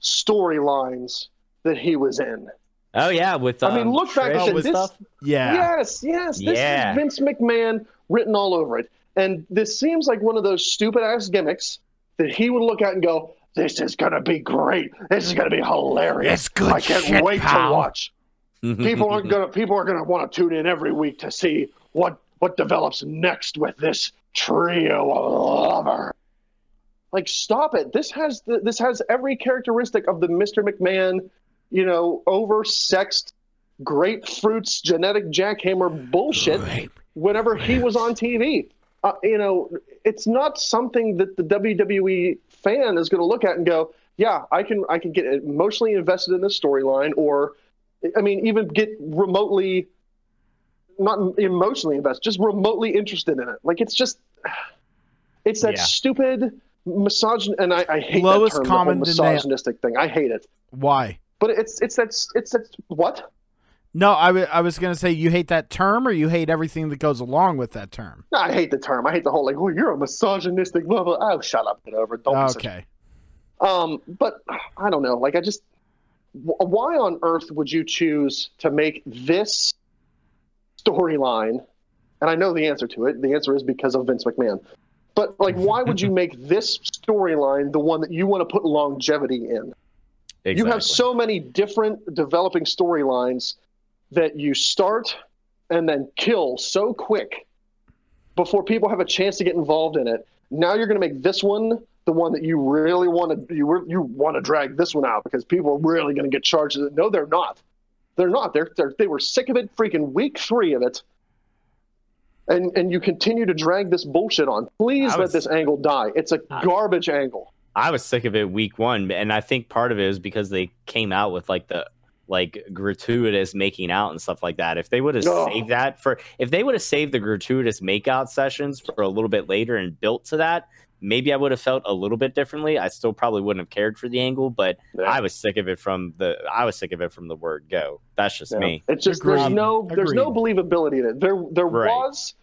storylines that he was in. Oh yeah, with um, I mean, look back Trish at this. stuff. Yeah. Yes, yes. This Yeah. is Vince McMahon written all over it. And this seems like one of those stupid ass gimmicks that he would look at and go, This is gonna be great. This is gonna be hilarious. It's good I can't shit, wait pal." to watch. People aren't gonna people are gonna want to tune in every week to see what what develops next with this trio of lover. Like, stop it. This has the, this has every characteristic of the Mr. McMahon, you know, oversexed grapefruits genetic jackhammer bullshit whenever he was on TV. Uh, you know, it's not something that the WWE fan is going to look at and go, "Yeah, I can I can get emotionally invested in this storyline," or, I mean, even get remotely not emotionally invested, just remotely interested in it. Like it's just, it's that Yeah. stupid misogyn and I, I hate Lowest that term, common misogynistic thing. I hate it. Why? But it's it's that it's that what? No, I I was gonna say you hate that term, or you hate everything that goes along with that term. No, I hate the term. I hate the whole like, oh, you're a misogynistic blah blah. Oh, shut up, get over it. Don't Okay. Um, but I don't know. Like, I just why on earth would you choose to make this storyline? And I know the answer to it. The answer is because of Vince McMahon. But like, why would you make this storyline the one that you want to put longevity in? You have so many different developing storylines that you start and then kill so quick before people have a chance to get involved in it. Now you're going to make this one the one that you really want to you you want to drag this one out because people are really going to get charged. with it. No, they're not. They're not. They're, they're they were sick of it. Freaking week three of it. And, and you continue to drag this bullshit on. Please I let this angle die. It's a garbage angle. I was sick of it week one, and I think part of it is because they came out with like the like gratuitous making out and stuff like that. If they would have No. saved that for, if they would have saved the gratuitous makeout sessions for a little bit later and built to that, maybe I would have felt a little bit differently. I still probably wouldn't have cared for the angle, but Yeah. I was sick of it from the. I was sick of it from the word go. That's just Yeah. me. It's just there's no there's no believability in it. There there Right. was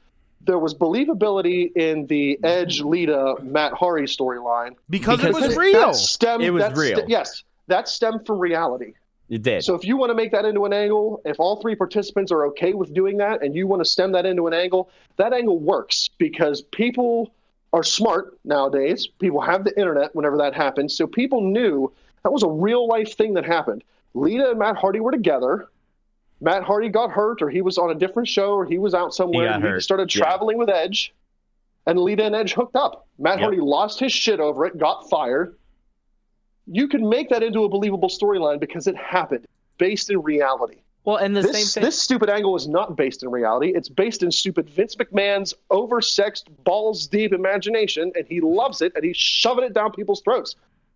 there was believability in the Edge Lita Matt Hardy storyline Because, it was it- real. That stemmed, It was that real. yes, that stemmed from reality. It did. So if you want to make that into an angle, if all three participants are okay with doing that, and you want to stem that into an angle, that angle works because people are smart nowadays. People have the internet whenever that happens, so people knew that was a real life thing that happened. Lita and Matt Hardy were together. Matt Hardy got hurt, or he was on a different show, or he was out somewhere. Lita hurt, started yeah. traveling with Edge, and Lita and Edge hooked up. Matt Yep. Hardy lost his shit over it, got fired. You can make that into a believable storyline because it happened, based in reality. Well, and the This, same thing. this stupid angle is not based in reality. It's based in stupid Vince McMahon's oversexed, balls deep imagination, and he loves it, and he's shoving it down people's throats.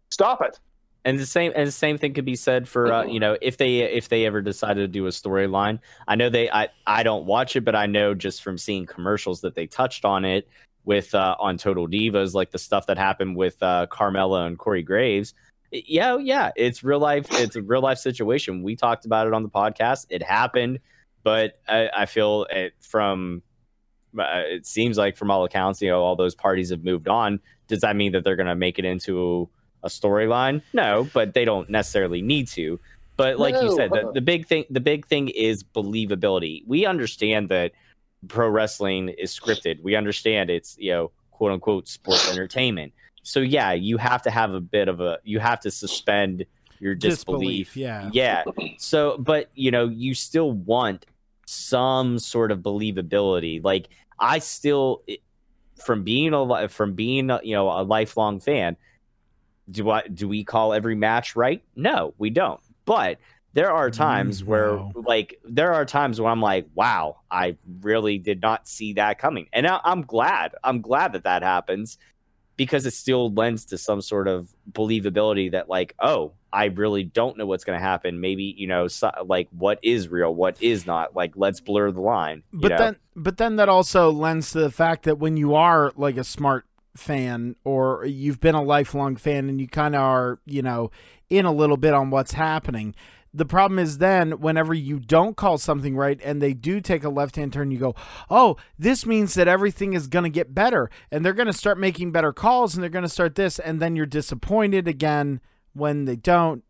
Stop it. and the same and the same thing could be said for uh, you know if they if they ever decided to do a storyline i know they i i don't watch it but i know just from seeing commercials that they touched on it with uh on total divas like the stuff that happened with uh carmella and corey graves It- yeah yeah it's real life it's a real life situation. We talked about it on the podcast. It happened but i, I feel it from uh, it seems like from all accounts you know all those parties have moved on. Does that mean that they're going to make it into a storyline? No but they don't necessarily need to. But like you said the, the big thing the big thing is believability. We understand that pro wrestling is scripted. We understand it's you know quote unquote sports entertainment so yeah you have to have a bit of a you have to suspend your Disbelief, disbelief yeah. yeah so but you know you still want some sort of believability like i still from being a from being you know a lifelong fan do I do we call every match right? No, we don't. But there are mm, times where no. like there are times where I'm like, wow, I really did not see that coming. And I, I'm glad. I'm glad that that happens because it still lends to some sort of believability that like, oh, I really don't know what's going to happen. Maybe, you know, so, like what is real, what is not. Like let's blur the line. But know? then, but then that also lends to the fact that when you are like a smart fan or you've been a lifelong fan and you kind of are, you know, in a little bit on what's happening. The problem is then whenever you don't call something right and they do take a left hand turn, you go, oh, this means that everything is going to get better and they're going to start making better calls and they're going to start this. And then you're disappointed again when they don't.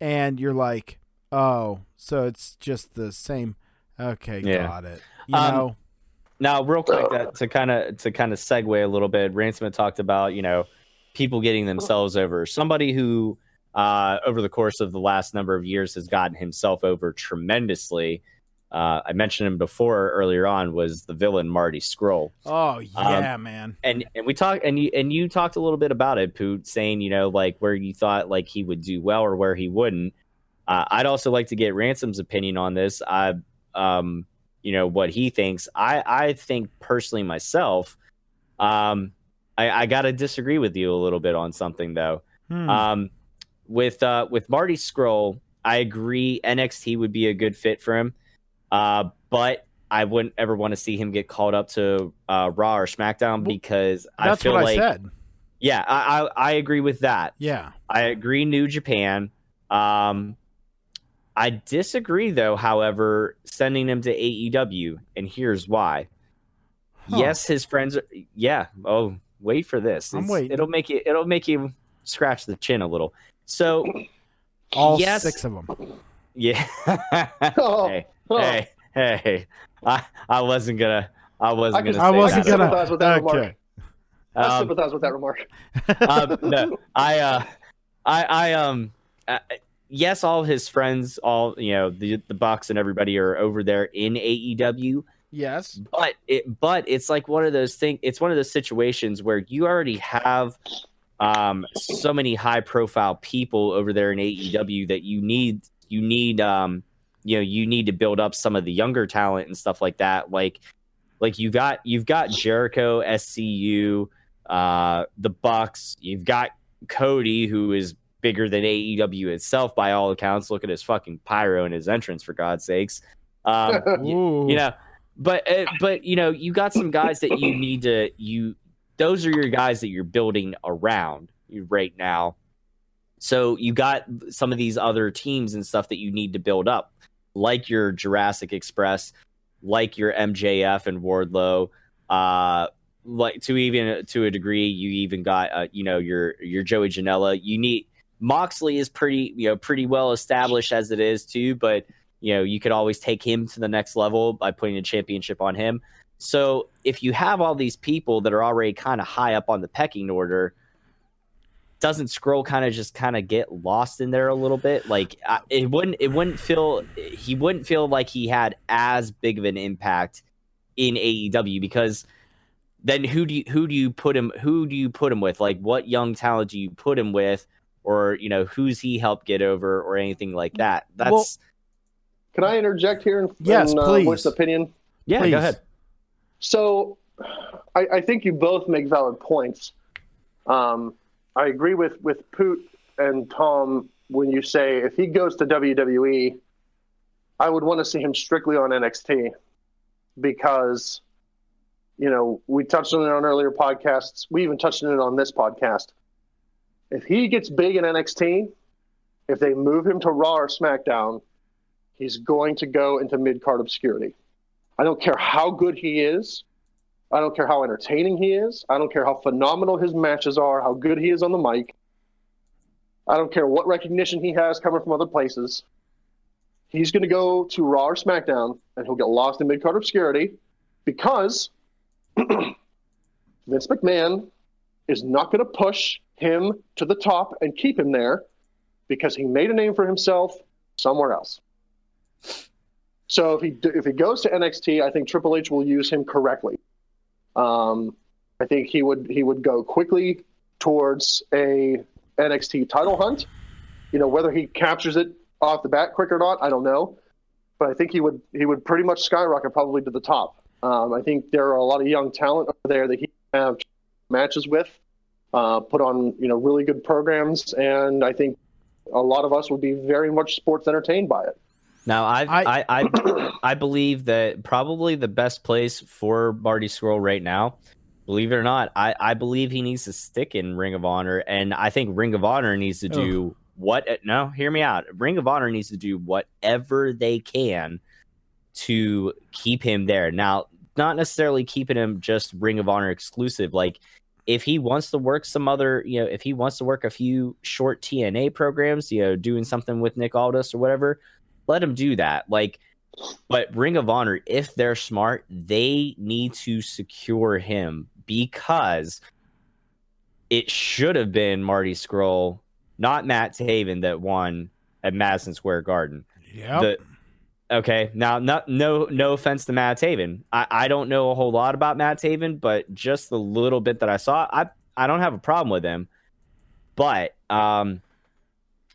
And you're like, oh, so it's just the same. Okay, Yeah. got it. You Um, know, Now, real quick, that, to kind of to kind of segue a little bit, Ransom had talked about you know people getting themselves over. Somebody who uh, over the course of the last number of years has gotten himself over tremendously. Uh, I mentioned him before earlier on was the villain Marty Scurll, Oh yeah, man. and and we talked and you and you talked a little bit about it, Poot, saying you know like where you thought like he would do well or where he wouldn't. Uh, I'd also like to get Ransom's opinion on this. I um you know what he thinks. I I think personally myself, um, I, I got to disagree with you a little bit on something though. Hmm. Um, with uh with Marty Scurll, I agree NXT would be a good fit for him. Uh, but I wouldn't ever want to see him get called up to uh, Raw or SmackDown Well, because I That's feel what like I said. yeah, I, I I agree with that. Yeah. I agree. New Japan. Um, I disagree, though. However, sending him to AEW, and here's why. Huh. Yes, his friends. Are, yeah. Oh, wait for this. I'm waiting. It'll make you. It'll make you scratch the chin a little. So, All yes, six of them. Yeah. Oh, hey, oh. hey, hey. I I wasn't gonna. I wasn't I gonna. I say wasn't that. gonna. sympathize with that remark. Okay. I Um, sympathize with that remark. um, no, I, uh, I, I, um, uh, yes, all of his friends, all you know, the the Bucks and everybody are over there in AEW, Yes. but it, but it's like one of those things. It's one of those situations where you already have, um, so many high profile people over there in AEW that you need, you need, um, you know, you need to build up some of the younger talent and stuff like that, like. Like you got you've got Jericho, SCU, uh, the Bucks. You've got Cody, who is bigger than AEW itself by all accounts. Look at his fucking pyro and his entrance, for God's sakes. Um, y- Ooh. you know, but uh, but you know, you got some guys that you need to you. Those are your guys that you're building around right now. So you got some of these other teams and stuff that you need to build up, like your Jurassic Express, like your MJF and Wardlow. Uh, like to even to a degree, you even got uh, you know your your Joey Janela. You need Moxley is pretty you know pretty well established as it is too, but you know you could always take him to the next level by putting a championship on him. So if you have all these people that are already kind of high up on the pecking order, doesn't Scurll kind of just kind of get lost in there a little bit like I- it wouldn't it wouldn't feel he wouldn't feel like he had as big of an impact in AEW because then who do you who do you put him who do you put him with like what young talent do you put him with or you know who's he helped get over or anything like that that's Well, Can I interject here and, Yes, and uh, please. voice an opinion? yeah please. go ahead So, I, I think you both make valid points. Um, I agree with with Poot and Tom when you say if he goes to WWE, I would want to see him strictly on NXT because, you know, we touched on it on earlier podcasts. We even touched on it on this podcast. If he gets big in NXT, if they move him to Raw or SmackDown, he's going to go into mid card obscurity. I don't care how good he is. I don't care how entertaining he is. I don't care how phenomenal his matches are, how good he is on the mic. I don't care what recognition he has coming from other places. He's going to go to Raw or SmackDown and he'll get lost in mid card obscurity because Vince McMahon is not going to push him to the top and keep him there because he made a name for himself somewhere else. So if he if he goes to NXT, I think Triple H will use him correctly. Um, I think he would he would go quickly towards a NXT title hunt. You know whether he captures it off the bat quick or not, I don't know, but I think he would he would pretty much skyrocket probably to the top. Um, I think there are a lot of young talent over there that he can have matches with, uh, put on you know really good programs, and I think a lot of us would be very much sports entertained by it. Now, I I- I I, I believe that probably the best place for Marty Scurll right now, believe it or not, I, I believe he needs to stick in Ring of Honor, and I think Ring of Honor needs to do what. Eh, no, hear me out. Ring of Honor needs to do whatever they can to keep him there. Now, not necessarily keeping him just Ring of Honor exclusive, like. If he wants to work some other, you know, if he wants to work a few short TNA programs, you know, doing something with Nick Aldis or whatever, let him do that. Like, but Ring of Honor, if they're smart, they need to secure him because it should have been Marty Scurll, not Matt Taven, that won at Madison Square Garden. Yep. The, okay, now not no no offense to Matt Taven. I, I don't know a whole lot about Matt Taven, but just the little bit that I saw, I I don't have a problem with him. But um,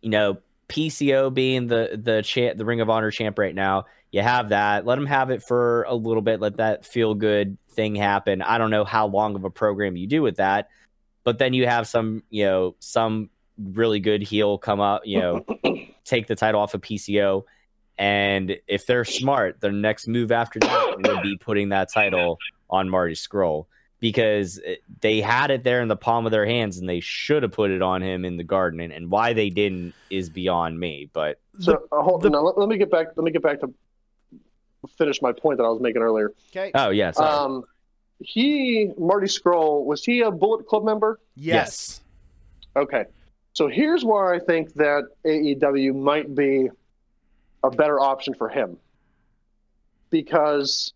you know, PCO being the the champ, the Ring of Honor champ right now, you have that. Let him have it for a little bit. Let that feel good thing happen. I don't know how long of a program you do with that, but then you have some, you know, some really good heel come up, you know, take the title off of PCO. And if they're smart, their next move after that would be putting that title on Marty Scurll because they had it there in the palm of their hands and they should have put it on him in the garden. And, and why they didn't is beyond me. But So uh, hold, the- now, let, let me get back. Let me get back to finish my point that I was making earlier. Okay. oh yeah. Um, he Marty Scurll was he a Bullet Club member? yes. Okay, so here's where I think that AEW might be a better option for him because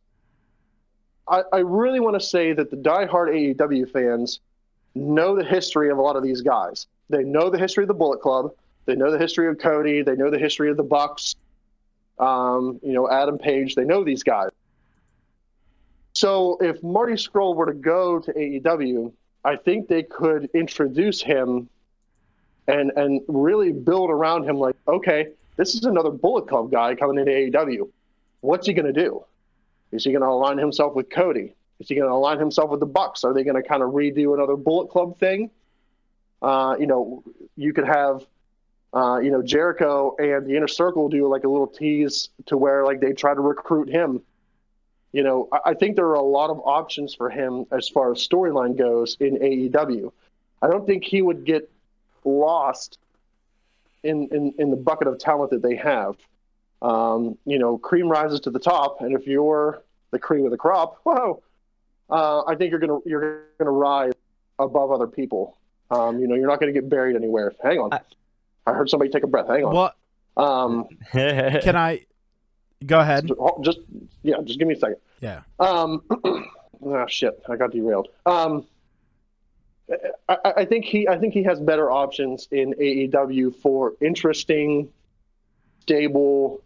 I, really want to say that the diehard AEW fans know the history of a lot of these guys. They know the history of the Bullet Club. They know the history of Cody. They know the history of the Bucks. Um, you know, Adam Page. They know these guys. So if Marty Scurll were to go to AEW, I think they could introduce him and and really build around him like, okay, this is another Bullet Club guy coming into AEW. What's he going to do? Is he going to align himself with Cody? Is he going to align himself with the Bucks? Are they going to kind of redo another Bullet Club thing? Uh, you know, you could have, uh, you know, Jericho and the Inner Circle do like a little tease to where like they try to recruit him. You know, I, I think there are a lot of options for him as far as storyline goes in AEW. I don't think he would get lost in, in, in the bucket of talent that they have. Um, you know, cream rises to the top, and if you're the cream of the crop, whoa, uh, I think you're gonna you're gonna rise above other people. Um, you know, you're not gonna get buried anywhere. Hang on, I- I heard somebody take a breath. Hang on. Well, Um, can I go ahead? just yeah, just give me a second. Yeah. Um, ah, shit, I got derailed. Um, I, I I think he, I think he has better options in AEW for interesting, stable,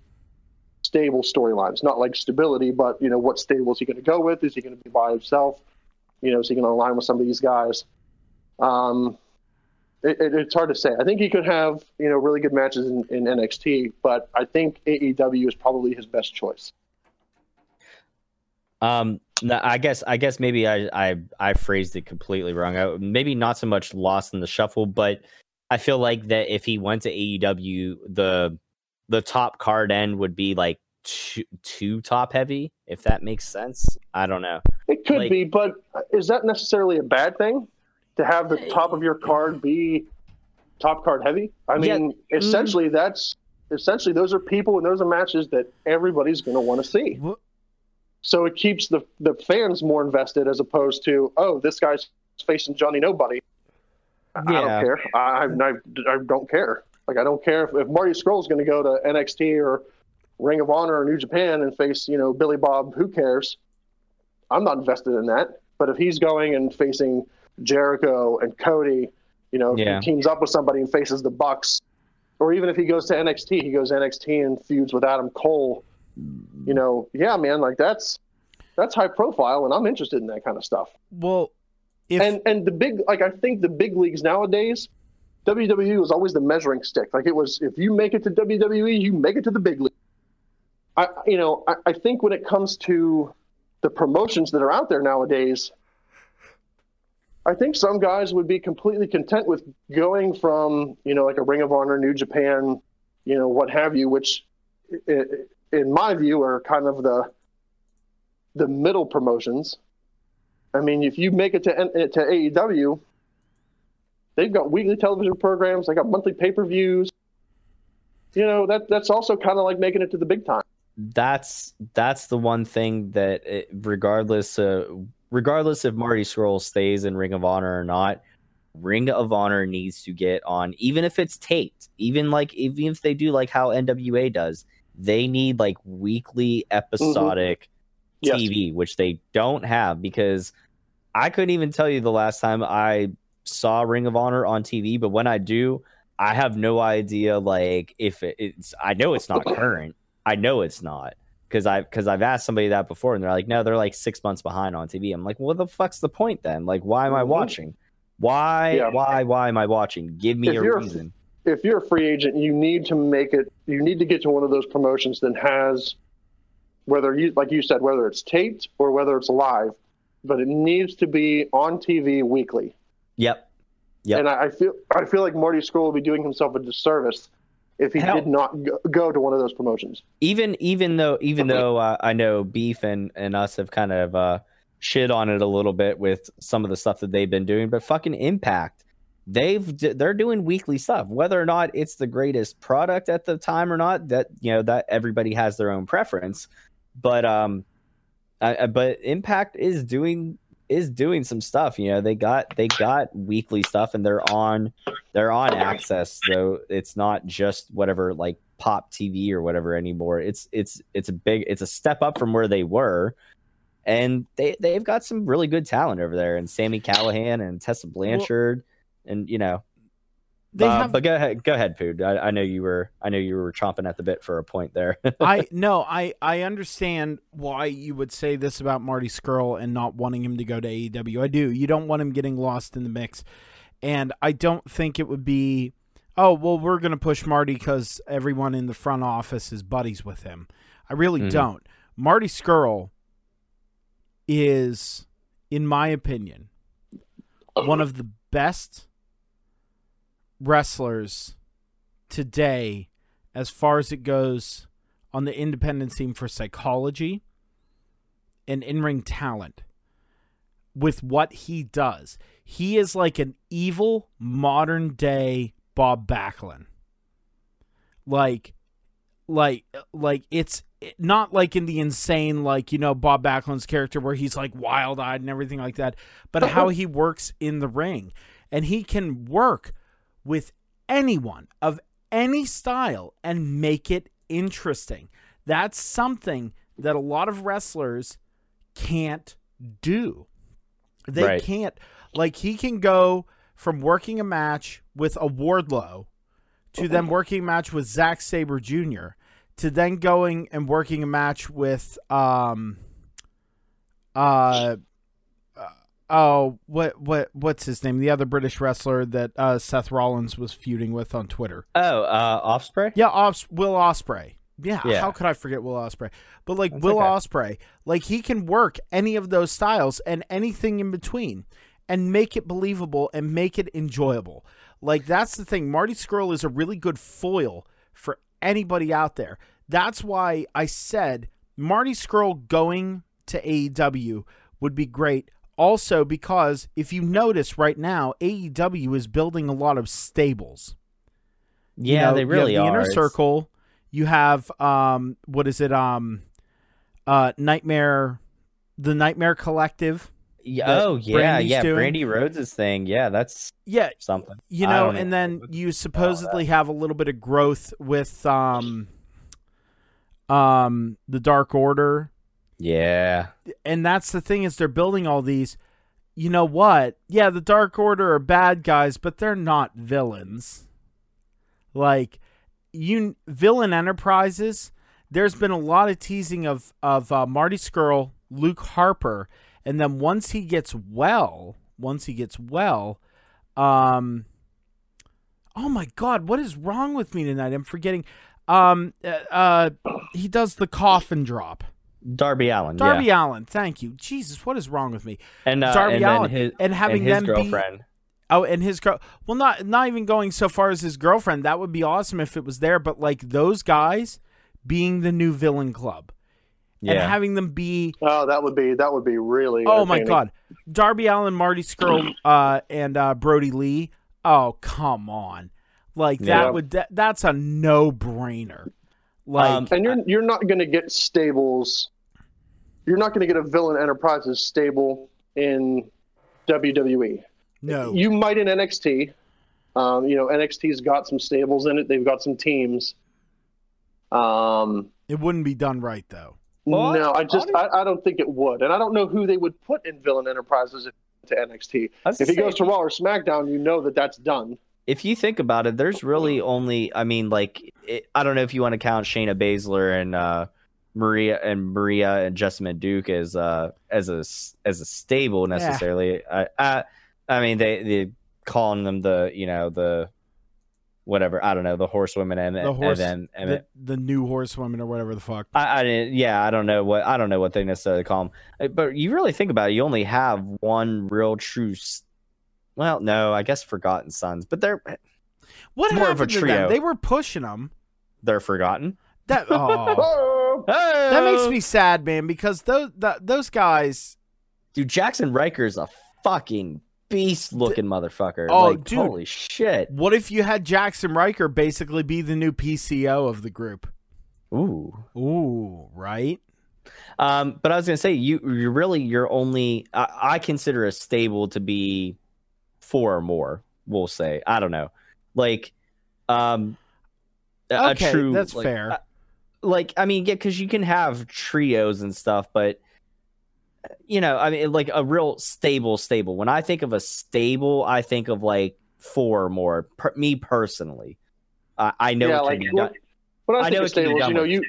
stable storylines. Not like stability, but you know, what stable is he going to go with? Is he going to be by himself? You know, is he going to align with some of these guys? Um, it, it, it's hard to say. I think he could have you know really good matches in, in NXT, but I think AEW is probably his best choice. Um, no, I guess I guess maybe I I, I phrased it completely wrong. I, maybe not so much lost in the shuffle, but I feel like that if he went to AEW, the the top card end would be like too, too top heavy. If that makes sense, I don't know. It could Like- be, but uh, is that necessarily a bad thing to have the top of your card be top card heavy? I Yeah, mean, mm-hmm. essentially, that's essentially those are people and those are matches that everybody's going to want to see. Wh- So it keeps the the fans more invested as opposed to oh, this guy's facing Johnny Nobody. I- I don't care. I, I, I don't care. Like I don't care if, if Marty Scurll's going to go to NXT or Ring of Honor or New Japan and face you know Billy Bob. Who cares? I'm not invested in that. But if he's going and facing Jericho and Cody, you know, if Yeah. he teams up with somebody and faces the Bucks, or even if he goes to NXT, he goes NXT and feuds with Adam Cole. You know, yeah, man, like that's that's high profile, and I'm interested in that kind of stuff. Well, if and and the big, like I think the big leagues nowadays, WWE was always the measuring stick. Like it was, if you make it to WWE, you make it to the big league. I, you know, I, I think when it comes to the promotions that are out there nowadays, I think some guys would be completely content with going from, you know, like a Ring of Honor, New Japan, you know, what have you, which, in my view, are kind of the the middle promotions. I mean, if you make it to to AEW, they've got weekly television programs, they got monthly pay per views. You know that that's also kind of like making it to the big time. That's that's the one thing that it, regardless uh, regardless if Marty Scurll stays in Ring of Honor or not, Ring of Honor needs to get on even if it's taped, even like even if they do like how NWA does, they need like weekly episodic Yes. TV, which they don't have because I couldn't even tell you the last time I saw Ring of Honor on TV, but when I do, I have no idea like if it's I know it's not current. I know it's not because I because I've asked somebody that before and they're like, no, they're like six months behind on TV. I'm like, well, what the fuck's the point then? Like, why am I Mhm. watching? Why Yeah. why why am I watching? Give me If a reason. If you're a free agent, you need to make it. You need to get to one of those promotions that has, whether you like you said, whether it's taped or whether it's live, but it needs to be on TV weekly. Yep. Yep. And I, I feel I feel like Marty Scurll would be doing himself a disservice if he Hell. did not go, to one of those promotions. even even though even though uh, I know Beef and and us have kind of uh, shit on it a little bit with some of the stuff that they've been doing, but fucking Impact, they've they're doing weekly stuff. Whether or not it's the greatest product at the time or not, that you know that everybody has their own preference. But um, I- but Impact is doing is doing some stuff. You know, they got they got weekly stuff, and they're on they're on AXS. So it's not just whatever like pop TV or whatever anymore. It's it's it's a big it's a step up from where they were. And they they've got some really good talent over there, and Sami Callihan and Tessa Blanchard, and you know. Uh, have but go ahead, go ahead, Pood. I, I know you were, I know you were chomping at the bit for a point there. I no, I I understand why you would say this about Marty Scurll and not wanting him to go to AEW. I do. You don't want him getting lost in the mix, and I don't think it would be. Oh well, we're gonna push Marty because everyone in the front office is buddies with him. I really Mhm. don't. Marty Scurll is, in my opinion, one of the best wrestlers today as far as it goes on the independent scene for psychology and in-ring talent with what he does. He is like an evil modern day Bob Backlund. Like like like it's not like in the insane like you know Bob Backlund's character where he's like wild-eyed and everything like that, but how he works in the ring. And he can work with anyone of any style and make it interesting. That's something that a lot of wrestlers can't do. They Right. can't like he can go from working a match with a Wardlow to then working a match with Zack Sabre Jr. to then going and working a match with um uh, oh what what what's his name the other British wrestler that uh, Seth Rollins was feuding with on Twitter oh, uh, Offspray. yeah, Os- Will Ospreay. Yeah, Yeah. how could I forget Will Ospreay? But like That's Will okay. Ospreay, like he can work any of those styles and anything in between and make it believable and make it enjoyable. Like that's the thing. Marty Scurll is a really good foil for anybody out there. That's why I said Marty Scurll going to AEW would be great. Also, because if you notice right now, AEW is building a lot of stables you Yeah, know, they you have really the are. inner circle you have um what is it um uh nightmare the nightmare collective Yeah, oh yeah, Brandi's yeah. doing. Brandi Rhodes' thing. Yeah, that's yeah something. you know and even then you supposedly have a little bit of growth with um um the dark order Yeah, and that's the thing is they're building all these you know what? Yeah the dark order are bad guys but they're not villains. Like you villain enterprises there's been a lot of teasing of of uh, marty scurll luke harper and then once he gets well once he gets well um oh my god what is wrong with me tonight? I'm forgetting. Um uh, uh he does the coffin drop Darby Allin. Darby yeah. Allin, thank you. Jesus, what is wrong with me? and uh, Darby and then Allin. his, And having and his them be- girlfriend. Oh, and his girl. Well, not not even going so far as his girlfriend. That would be awesome if it was there. But like those guys being the new villain club Yeah, and having them be. Oh, that would be that would be really. Oh my. God, Darby Allin, Marty Scurll, uh, and uh, Brody Lee. Oh come on, like that Yeah. would that, that's a no brainer. Like Um, And you're you're not going to get stables. You're not going to get a villain enterprises stable in WWE. no, You might in NXT. Um, you know, NXT's got some stables in it. They've got some teams. Um, it wouldn't be done right though. Well, no, I just I, I don't think it would, and I don't know who they would put in villain enterprises to NXT. I If he goes to Raw or SmackDown, you know that that's done. if you think about it, there's really only, I mean, like, it, I don't know if you want to count Shayna Baszler and uh, Maria and Maria and Jessamyn Duke as uh as a as a stable necessarily. I, I I mean, they they calling them the you know the whatever I don't know the horsewomen and The horse, and then and the, the new horsewoman or whatever the fuck. I, I didn't. Yeah, I don't know what I don't know what they necessarily call them. But you really think about it, you only have one real true. Well, no, I guess Forgotten Sons, but they're What More of a happened to them? trio. They were pushing them. they're forgotten. That oh. That makes me sad, man, because those th those guys, dude, Jaxson Ryker's a fucking beast looking motherfucker. Oh, like, dude. holy shit. What if you had Jackson Riker basically be the new PCO of the group? Ooh. Ooh, right? Um, but I was gonna say you you really you're only I, I consider a stable to be four or more. We'll say I don't know, like um, a, Okay, a true that's like, fair. Uh, like I mean, yeah, because you can have trios and stuff, but you know, I mean, like a real stable stable. When I think of a stable, I think of like four or more. Per, me personally, I I know yeah, it can like be when, done. when I I think know of it can be stables, done you know, you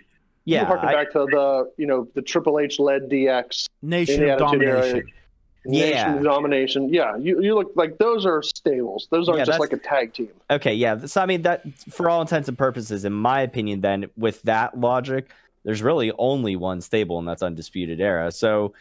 Yeah, you harken I- back to the you know the Triple H led DX Nation of Attitude Era. Domination. Yeah. Nation domination. Yeah, you you look like those are stables. Those aren't Yeah, just like a tag team. Okay, yeah. So I mean that for all intents and purposes, in my opinion, then with that logic, there's really only one stable, and that's Undisputed Era. So,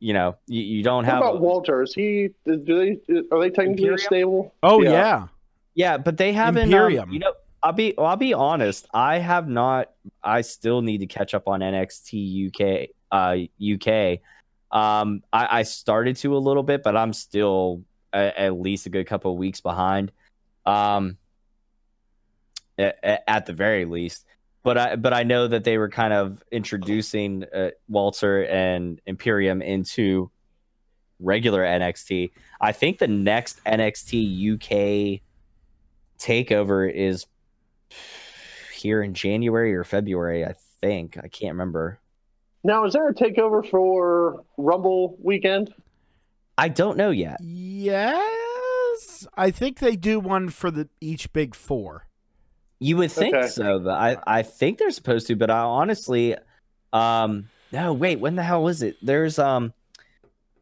you know, you, you don't What have about Walter? Is he? Do they? Are they technically Imperium? a stable? Oh Yeah. yeah. yeah, but they haven't. um, Imperium. you know, I'll be I'll be honest. I have not. I still need to catch up on NXT UK. Uh, UK. Um, I, I started to a little bit, but I'm still a, at least a good couple of weeks behind. Um, at, the very least. But I but I know that they were kind of introducing uh, Walter and Imperium into regular NXT. I think the next NXT UK takeover is here in January or February. I think I can't remember. Now, is there a takeover for Rumble weekend? I don't know yet. Yes. I think they do one for the each big four. You would think Okay. so, but I I think they're supposed to. But I honestly, um, no, wait, when the hell is it? There's um,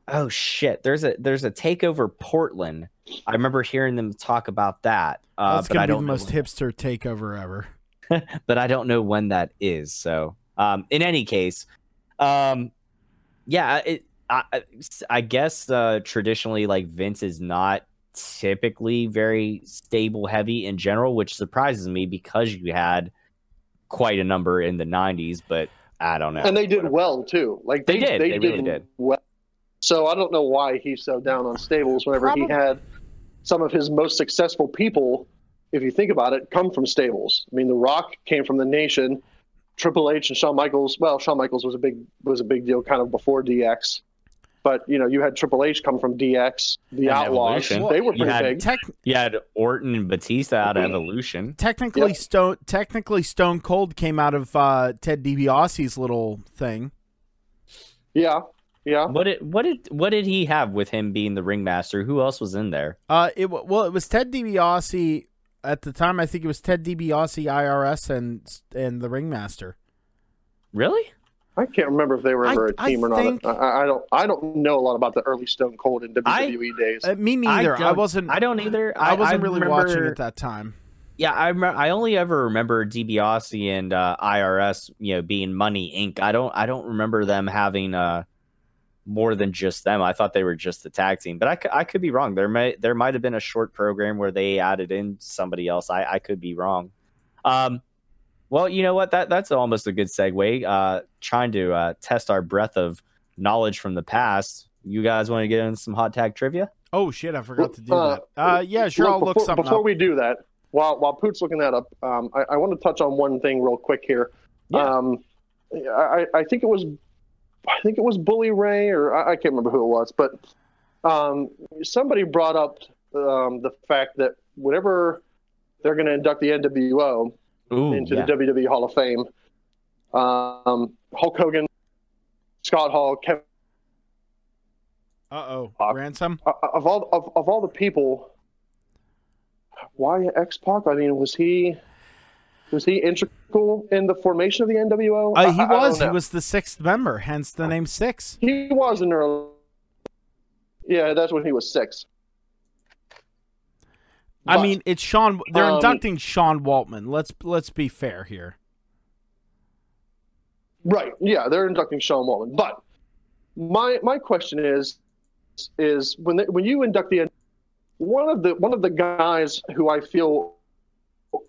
oh shit, there's a there's a takeover Portland. I remember hearing them talk about that. Uh, That's but gonna I be the don't know most hipster takeover ever. but I don't know when that is. So, um, in any case, um, yeah, it, I, I- I guess uh, traditionally, like Vince is not typically very stable heavy in general, which surprises me because you had quite a number in the '90s. But I don't know. And they did well too. Like They they, did. They, They really did. well. So I don't know why he's so down on stables whenever he had some of his most successful people, if you think about it, come from stables. I mean, The Rock came from the Nation. Triple H and Shawn Michaels. Well, Shawn Michaels was a big was a big deal kind of before DX, but you know you had Triple H come from DX. The And Outlaws, Evolution. they were You pretty had- big. Tech, you had Orton and Batista out of Evolution. technically, Yep. Stone technically Stone Cold came out of uh, Ted DiBiase's little thing. Yeah, yeah. What did what did what did he have with him being the ringmaster? Who else was in there? Uh, it well, it was Ted DiBiase at the time. I think it was Ted DiBiase, IRS, and and the Ringmaster. Really? I can't remember if they were ever a I team or think- not. I, I don't. I don't know a lot about the early Stone Cold and WWE days. Uh, me neither. I, don't- wasn't. I don't either. I, wasn't really watching at that time. Yeah, I remember, I only ever remember DiBiase and uh, IRS, you know, being Money Inc. I don't I don't remember them having uh more than just them. I thought they were just the tag team, but I, I could be wrong. There may there might have been a short program where they added in somebody else. I, I could be wrong. Um, well, you know what? That that's almost a good segue. Uh, trying to uh, test our breadth of knowledge from the past. You guys want to get into some hot tag trivia? Oh shit! I forgot to do Uh, that. Uh, yeah, sure. Look, I'll look before, something before up. we do that, while while Poot's looking that up, um, I, I want to touch on one thing real quick here. Yeah. Um, I, I think it was, I think it was Bully Ray, or I, I can't remember who it was, but um, somebody brought up um, the fact that whenever they're going to induct the NWO Ooh, into yeah. the WWE Hall of Fame, um, Hulk Hogan, Scott Hall, Kevin, Uh oh, Uh, ransom. of all of, of all the people, why X Pac? I mean, was he was he integral in the formation of the NWO? Uh, he I- I was. He was the sixth member, hence the name Syxx. He was in early. Yeah, that's when he was six. I But- mean, it's Sean. They're um, inducting Sean Waltman. Let's let's be fair here. Right. Yeah, they're inducting Sean Waltman. But my my question is is when they, when you induct the one of the one of the guys who I feel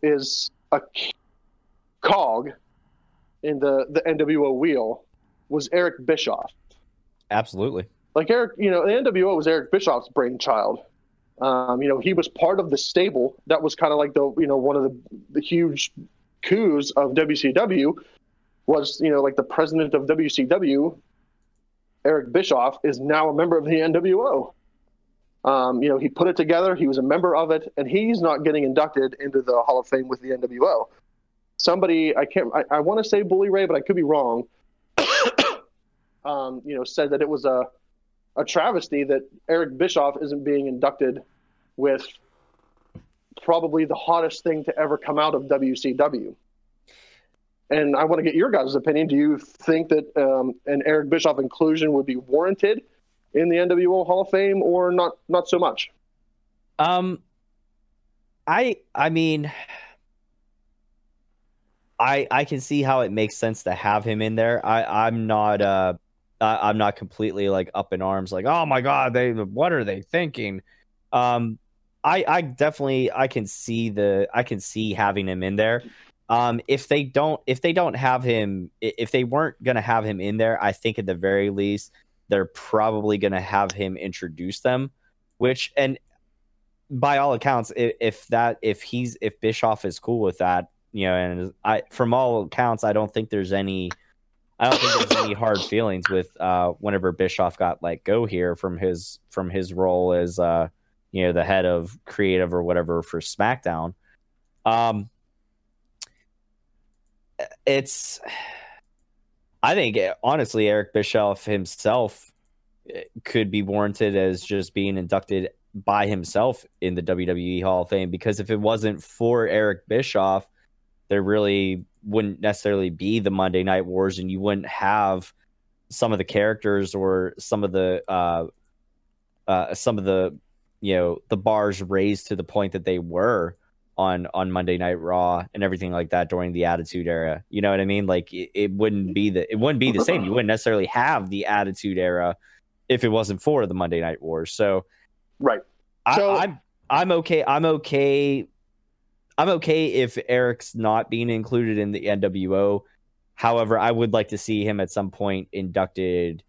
is a cog in the the NWO wheel was Eric Bischoff. Absolutely. like Eric, you know, the NWO was Eric Bischoff's brainchild. Um, you know, he was part of the stable. That was kind of like the, you know, one of the, the huge coups of WCW was, you know, like the president of WCW, Eric Bischoff, is now a member of the NWO. Um, you know, he put it together. He was a member of it, and he's not getting inducted into the Hall of Fame with the NWO. Somebody, I can't, I, I want to say Bully Ray, but I could be wrong. um, you know, said that it was a a travesty that Eric Bischoff isn't being inducted with probably the hottest thing to ever come out of WCW. And I want to get your guys' opinion. Do you think that um, an Eric Bischoff inclusion would be warranted in the NWO Hall of Fame, or not? Not so much. Um, I I mean, I I can see how it makes sense to have him in there. I I'm not uh I, I'm not completely like up in arms, like oh my god, they what are they thinking? Um, I I definitely I can see the I can see having him in there. Um, if they don't if they don't have him if they weren't gonna have him in there, I think at the very least they're probably gonna have him introduce them, which and by all accounts, if, if that if he's if Bischoff is cool with that, you know, and I from all accounts, I don't think there's any I don't think there's any hard feelings with uh whenever Bischoff got let go here from his from his role as uh you know the head of creative or whatever for SmackDown. Um it's I think honestly Eric Bischoff himself eh, could be warranted as just being inducted by himself in the WWE Hall of Fame because if it wasn't for Eric Bischoff, there really wouldn't necessarily be the Monday Night Wars, and you wouldn't have some of the characters or some of the uh, uh, some of the you know the bars raised to the point that they were on on Monday Night Raw and everything like that during the Attitude Era. You know what I mean? Like it, it wouldn't be the it wouldn't be the same. You wouldn't necessarily have the Attitude Era if it wasn't for the Monday Night Wars. So Right. I, So- I'm I'm okay. I'm okay. I'm okay if Eric's not being included in the NWO. However, I would like to see him at some point inducted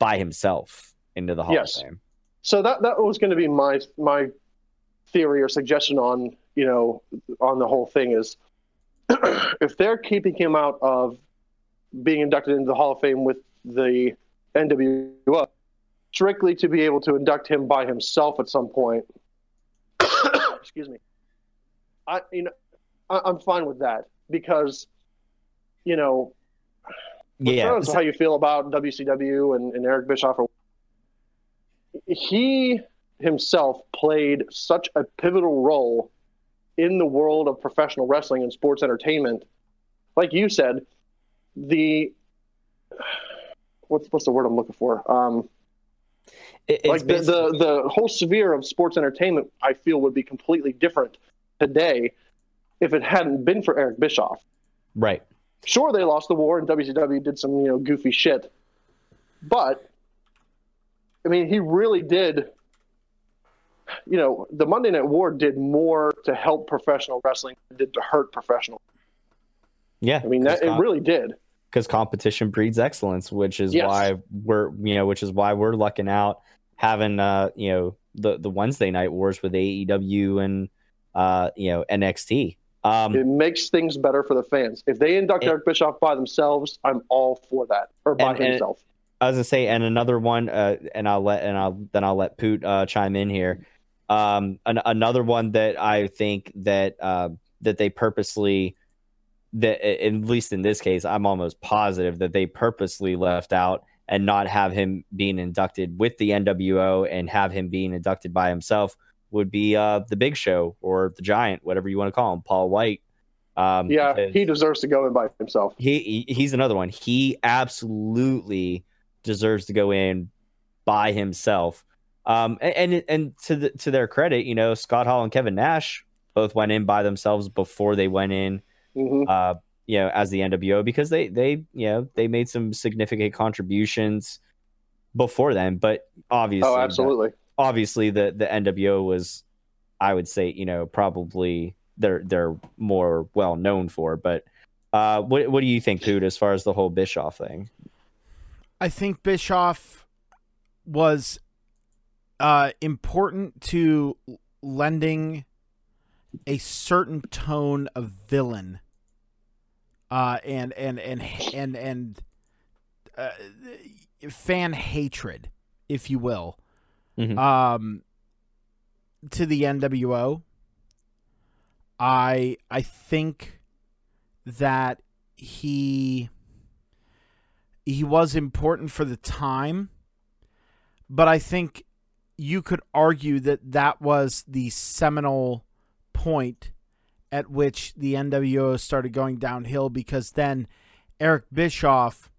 by himself into the Hall Yes. of Fame. So that that was going to be my my theory or suggestion on you know on the whole thing is if they're keeping him out of being inducted into the Hall of Fame with the NWO strictly to be able to induct him by himself at some point. excuse me. I you know I, I'm fine with that because you know Yeah, how you feel about WCW and, and Eric Bischoff, or, he himself played such a pivotal role in the world of professional wrestling and sports entertainment. Like you said, the what's what's the word I'm looking for? Um, It- like the, the the whole sphere of sports entertainment, I feel would be completely different today if it hadn't been for Eric Bischoff right. sure they lost the war and WCW did some you know goofy shit, but I mean he really did. You know, the Monday Night War did more to help professional wrestling than it did to hurt professional. Yeah, I mean, that it really did. because competition breeds excellence, which is Yes. why we're you know which is why we're lucking out having uh you know the the Wednesday night wars with AEW and uh you know NXT. Um, It makes things better for the fans. If they induct And- Eric Bischoff by themselves, I'm all for that, or by And- and- himself. I was gonna say, and another one, uh, and I'll let and I'll then I'll let Poot uh, chime in here. Um, an, another one that I think that uh, that they purposely that at least in this case, I'm almost positive that they purposely left out and not have him being inducted with the NWO and have him being inducted by himself would be uh, the Big Show or the Giant, whatever you want to call him, Paul White. Um, yeah, he deserves to go in by himself. he, he he's another one. He absolutely deserves to go in by himself. Um, and and, and to the, to their credit, you know, Scott Hall and Kevin Nash both went in by themselves before they went in, hmm uh, you know, as the NWO because they they you know they made some significant contributions before then. But obviously, Oh, the- absolutely. obviously the the NWO was, I would say, you know, probably they're they're more well known for. But uh, what what do you think, Poot, as far as the whole Bischoff thing? I think Bischoff was uh, important to lending a certain tone of villain uh, and and and and and uh, fan hatred, if you will, Mhm. um, to the NWO. I I think that he he was important for the time, but I think you could argue that that was the seminal point at which the NWO started going downhill because then Eric Bischoff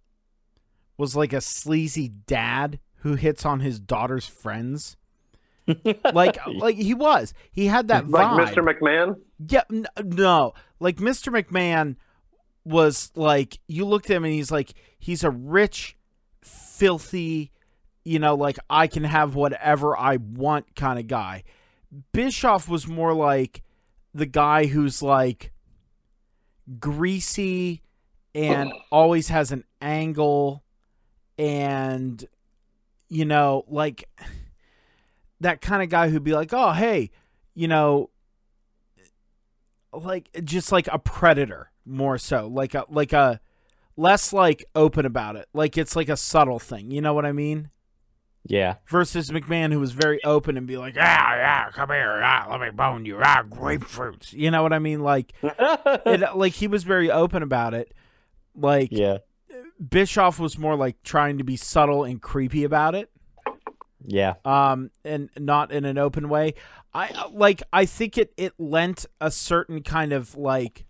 was like a sleazy dad who hits on his daughter's friends. like like he was. He had that vibe. Like. Mr. McMahon. Yeah, n- no. Like Mr. McMahon was like you looked at him and he's like he's a rich, filthy, you know, like I can have whatever I want kind of guy. Bischoff was more like the guy who's like greasy and always has an angle and you know, like that kind of guy who'd be like, "Oh, hey, you know, like just like a predator more so like a like a less like open about it. Like it's like a subtle thing. You know what i mean Yeah. versus mcmahon who was very open and be like ah yeah come here ah, let me bone you ah grapefruits you know what i mean like it, like he was very open about it like yeah. bischoff was more like trying to be subtle and creepy about it Yeah. um and not in an open way i like i think it it lent a certain kind of like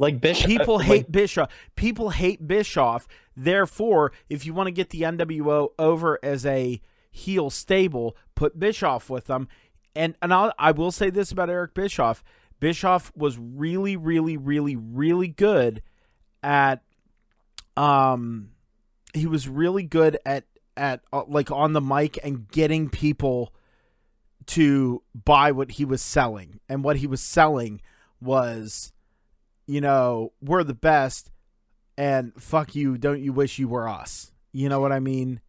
Like Bishop. people like- hate Bischoff. People hate Bischoff. Therefore, if you want to get the NWO over as a heel stable, put Bischoff with them. And and I'll, I will say this about Eric Bischoff: Bischoff was really, really, really, really good at. Um, he was really good at at uh, like on the mic and getting people to buy what he was selling, and what he was selling was you know, we're the best and fuck you, don't you wish you were us? You know what I mean?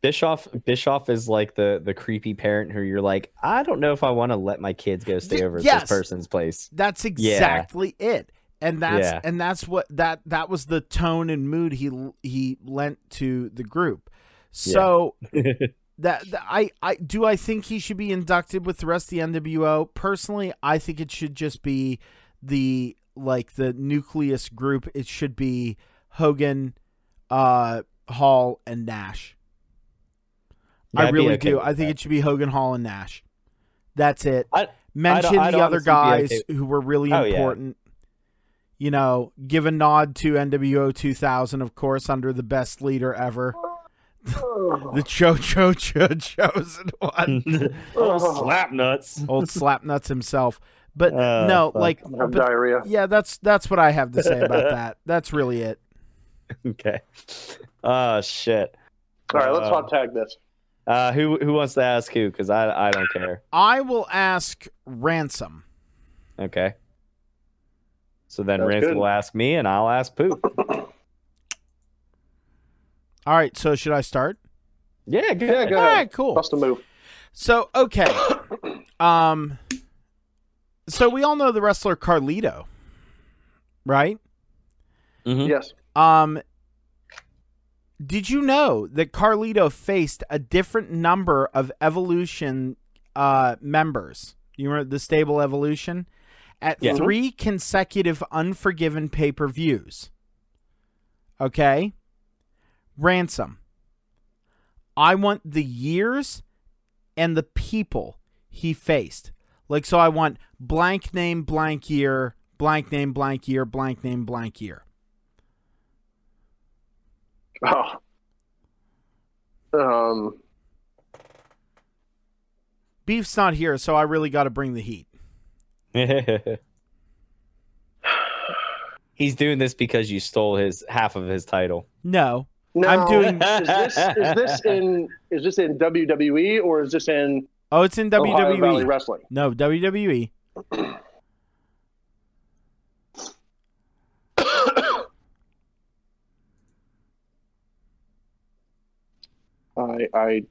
Bischoff Bischoff is like the the creepy parent who you're like, I don't know if I want to let my kids go stay over at this person's place. That's exactly it. And that's Yeah. and that's what that that was the tone and mood he he lent to the group. So that, that I I do I think he should be inducted with the rest of the NWO. Personally, I think it should just be the like the nucleus group. It should be Hogan, uh, Hall, and Nash. Yeah, I really okay do. I think that. it should be Hogan, Hall, and Nash. That's it. I- Mention I'd the other honestly be guys okay- who were really Oh, yeah. important. You know, give a nod to NWO 2000, of course, under the best leader ever, the Cho Cho Cho chosen one, oh, slap nuts. old Slapnuts himself. But Uh, no, fuck. like, I have but- diarrhea. yeah, that's that's what I have to say about that. That's really it. Okay. Oh shit. All right, let's Uh, hot tag this. Uh, who who wants to ask who? Because I I don't care. I will ask Ransom. Okay. So then Sounds Ransom good. will ask me, and I'll ask Poop. All right, so should I start? Yeah, good. Yeah, go All ahead. right, cool. Bust a move. So okay, um, so we all know the wrestler Carlito, right? Mhm. Yes. Um, did you know that Carlito faced a different number of Evolution uh, members? You remember the stable Evolution at Yeah. three consecutive Unforgiven pay per views. Okay, ransom. I want the years and the people he faced. Like, so I want blank name, blank year, blank name, blank year, blank name, blank year. Oh. Um. Beef's not here, so I really got to bring the heat. He's doing this because you stole his half of his title. No, No, I'm doing- Is this is this in is this in WWE or is this in oh, it's in Ohio Valley WWE. Wrestling? No. WWE. I I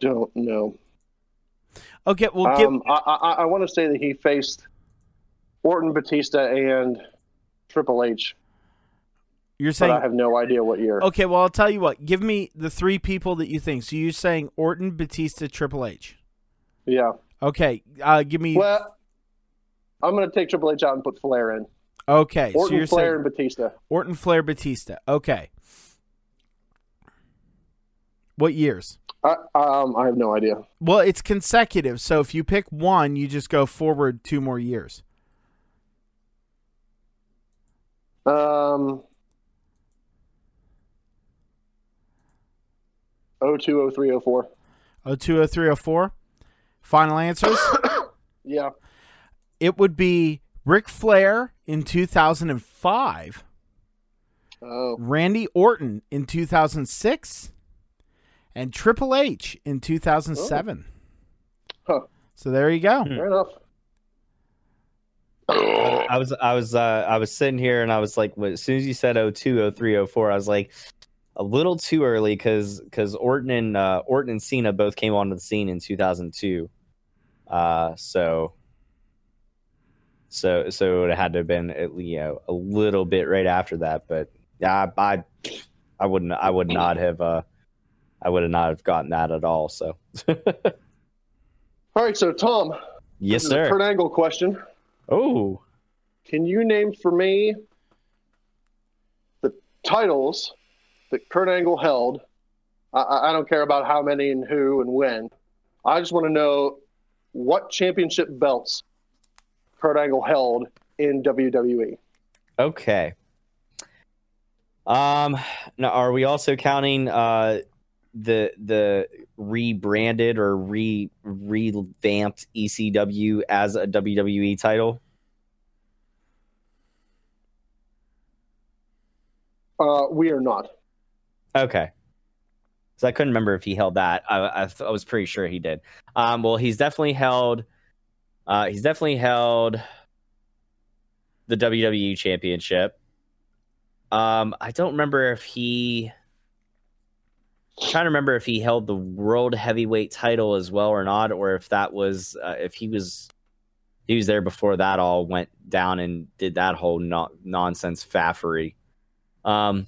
don't know. Okay, well, give, Um, I, I, I want to say that he faced Orton, Batista, and Triple H, you're saying I have no idea what year. Okay, well, I'll tell you what. Give me the three people that you think. So you're saying Orton, Batista, Triple H. Yeah. Okay, uh, give me. Well, I'm going to take Triple H out and put Flair in. okay, so Orton, you're Flair, saying and Batista. Orton, Flair, Batista. Okay. What years? I, um, I have no idea. Well, it's consecutive. So if you pick one, you just go forward two more years. Um, 02, 03, 04. 020304. Final answers? Yeah. it would be Ric Flair in 2005, Oh, Randy Orton in 2006, and Triple H in 2007. Huh. So there you go. fair enough. I was I was uh, I was sitting here and I was like, as soon as you said 02, 03, 04, I was like, a little too early because because Orton and uh, Orton and Cena both came onto the scene in 2002. Uh, so so so it had to have been at you know a little bit right after that, but yeah, I I, I wouldn't I would not have uh I would have not have gotten that at all. So All right, so Tom, yes, sir. Kurt Angle question. Oh, Can you name for me the titles that Kurt Angle held? I- I, don't care about how many and who and when. I just want to know what championship belts Kurt Angle held in. WWE. Okay. Um now are we also counting uh the the rebranded or re revamped ECW as a WWE title? Uh, we are not. Okay. So I couldn't remember if he held that. I, I, I was pretty sure he did. Um, well, he's definitely held. Uh, he's definitely held the WWE Championship. Um, I don't remember if he. I'm trying to remember if he held the World Heavyweight title as well or not, or if that was uh, if he was he was there before that all went down and did that whole no- nonsense faffery. Um,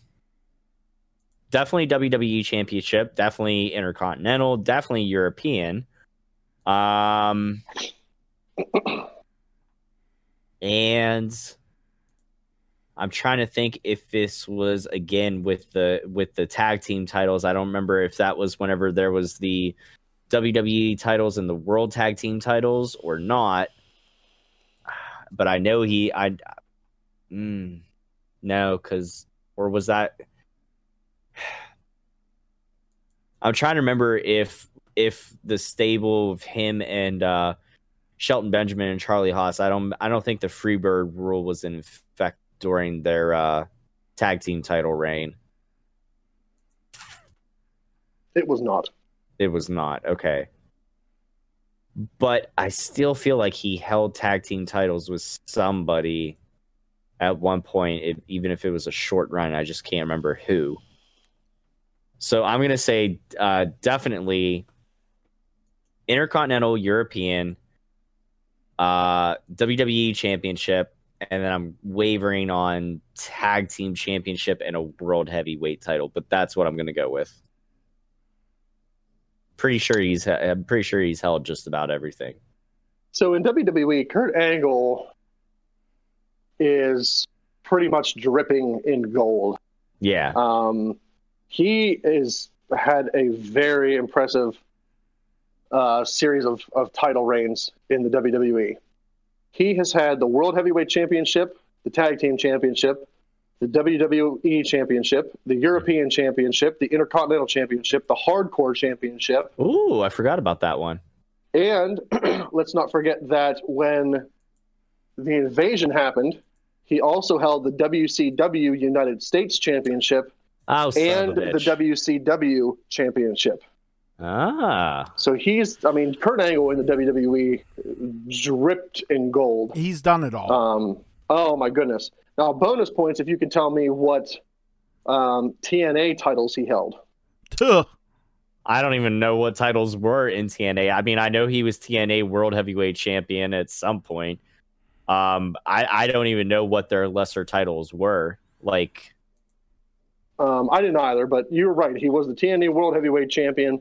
definitely WWE Championship, definitely Intercontinental, definitely European. Um, and I'm trying to think if this was again with the with the tag team titles. I don't remember if that was whenever there was the WWE titles and the World Tag Team titles or not. But I know he I mm, no cuz or was that I'm trying to remember if if the stable of him and uh Shelton Benjamin and Charlie Haas, I don't I don't think the Freebird rule was in effect during their uh tag team title reign. It was not. It was not. Okay. But I still feel like he held tag team titles with somebody at one point, if, even if it was a short run. I just can't remember who. So I'm going to say uh, definitely Intercontinental European, uh, WWE Championship, and then I'm wavering on Tag Team Championship and a World Heavyweight title. But that's what I'm going to go with pretty sure he's I'm pretty sure he's held just about everything. So in WWE, Kurt Angle is pretty much dripping in gold. Yeah. Um, he is had a very impressive uh, series of, of title reigns in the WWE. He has had the World Heavyweight Championship, the Tag Team Championship, the WWE Championship, the European Championship, the Intercontinental Championship, the Hardcore Championship, Ooh, I forgot about that one. and let's not forget that when the invasion happened, he also held the WCW United States Championship Oh, and the. WCW Championship. ah, So he's, I mean, Kurt Angle in the WWE dripped in gold. He's done it all. Um, oh my goodness! Now, bonus points if you can tell me what um, TNA titles he held. Tuh. I don't even know what titles were in TNA. I mean, I know he was TNA World Heavyweight Champion at some point. Um, I I don't even know what their lesser titles were. Like, Um, I didn't either, but you're right. He was the TNA World Heavyweight Champion.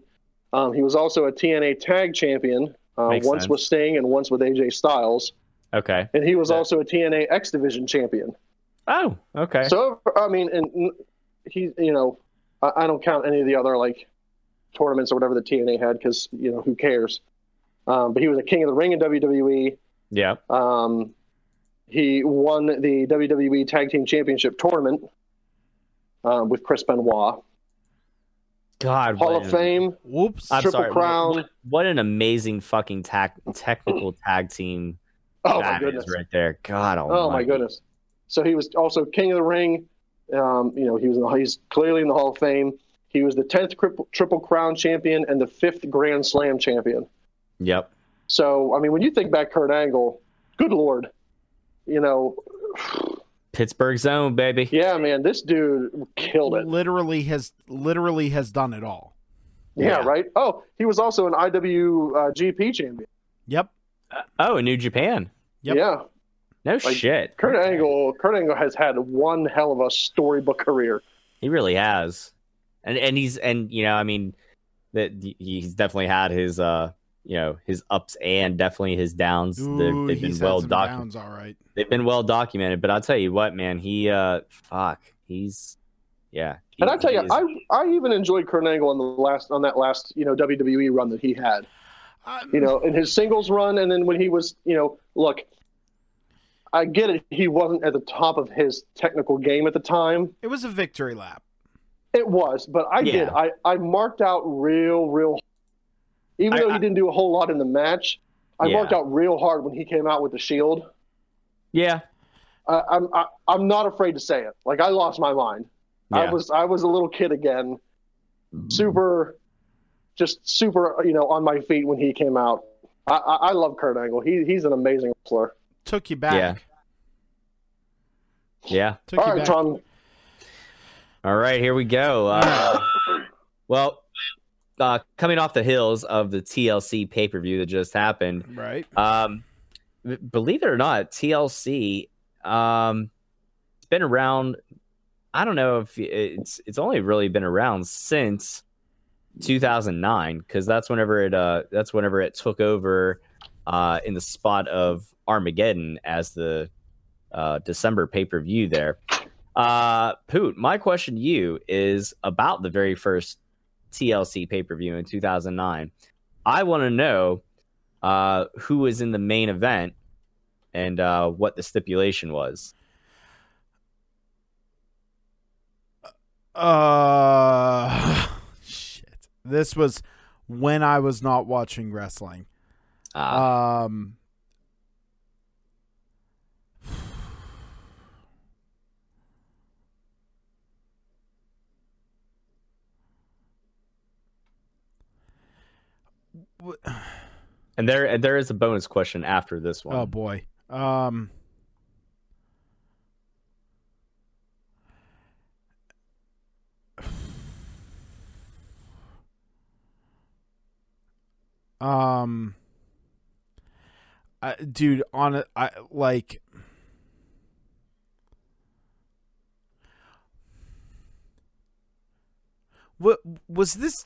Um, he was also a TNA Tag Champion, uh, once sense. with Sting and once with AJ Styles. okay, And he was Yeah. also a TNA X Division Champion. oh, okay, So, I mean, and he, you know, I, I don't count any of the other like tournaments or whatever the TNA had because, you know, who cares? Um, but he was a king of the ring in WWE. yeah, Um, he won the WWE Tag Team Championship tournament um, with Chris Benoit. God, Hall of an- Fame. Whoops. I'm Triple sorry, Crown. What, what an amazing fucking tag, technical tag team Oh that my is goodness! right there. God, Oh my goodness! So he was also King of the Ring. Um, you know, he was in the, he's clearly in the Hall of Fame. He was the tenth triple, triple Crown champion and the fifth Grand Slam champion. Yep. So I mean, when you think back, Kurt Angle, good lord, you know, Pittsburgh zone, baby. yeah, man, this dude killed it. Literally has literally has done it all. Yeah, Yeah. right. Oh, he was also an IWGP champion. Yep. Oh, in New Japan. Yep. Yeah, No Like, shit. Kurt Okay. Angle. Kurt Angle has had one hell of a storybook career. He really has, and and he's and you know I mean that he's definitely had his uh you know his ups and definitely his downs. They've, Ooh, they've been well documented. all right. They've been well documented. But I'll tell you what, man, he uh fuck, he's yeah. he- And I tell you, is- I I even enjoyed Kurt Angle on the last on that last you know WWE run that he had. Uh, You know, in his singles run, and then when he was you know, look, I get it. He wasn't at the top of his technical game at the time. it was a victory lap. It was, but I did. I I marked out real real. Even I- though I- he didn't do a whole lot in the match, I Yeah. marked out real hard when he came out with the Shield. yeah. I, I'm I, I'm not afraid to say it. Like I lost my mind. I was I was a little kid again, super, just super. You know, on my feet when he came out. I I, I love Kurt Angle. He he's an amazing wrestler. Took you back. Yeah. Yeah. Took All you right, back. Tom. All right, here we go. Uh, well, uh, coming off the hills of the TLC pay per view that just happened, Right. um, believe it or not, TLC, um, it's been around. I don't know if it's it's only really been around since 2009 because that's whenever it uh that's whenever it took over uh in the spot of Armageddon as the uh December pay per view there. Uh, Poot, my question to you is about the very first TLC pay per view in 2009. I want to know uh, who was in the main event and uh, what the stipulation was. Uh, shit. This was when I was not watching wrestling. Uh, Um, and there and there is a bonus question after this one. oh boy. Um, um, I, dude, on it, I like. What was this?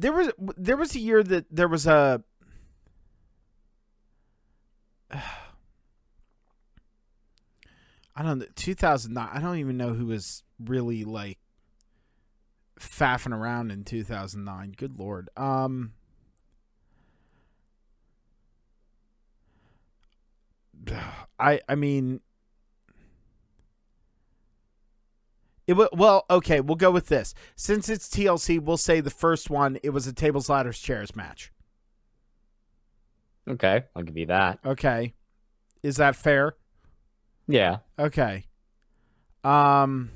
There was there was a year that there was a I don't know, 2009. I don't even know who was really like faffing around in 2009. Good lord. Um I I mean it wa- well, okay, we'll go with this. Since it's TLC, we'll say the first one it was a tables ladders chairs match. Okay, I'll give you that. Okay. Is that fair? Yeah, Okay. Um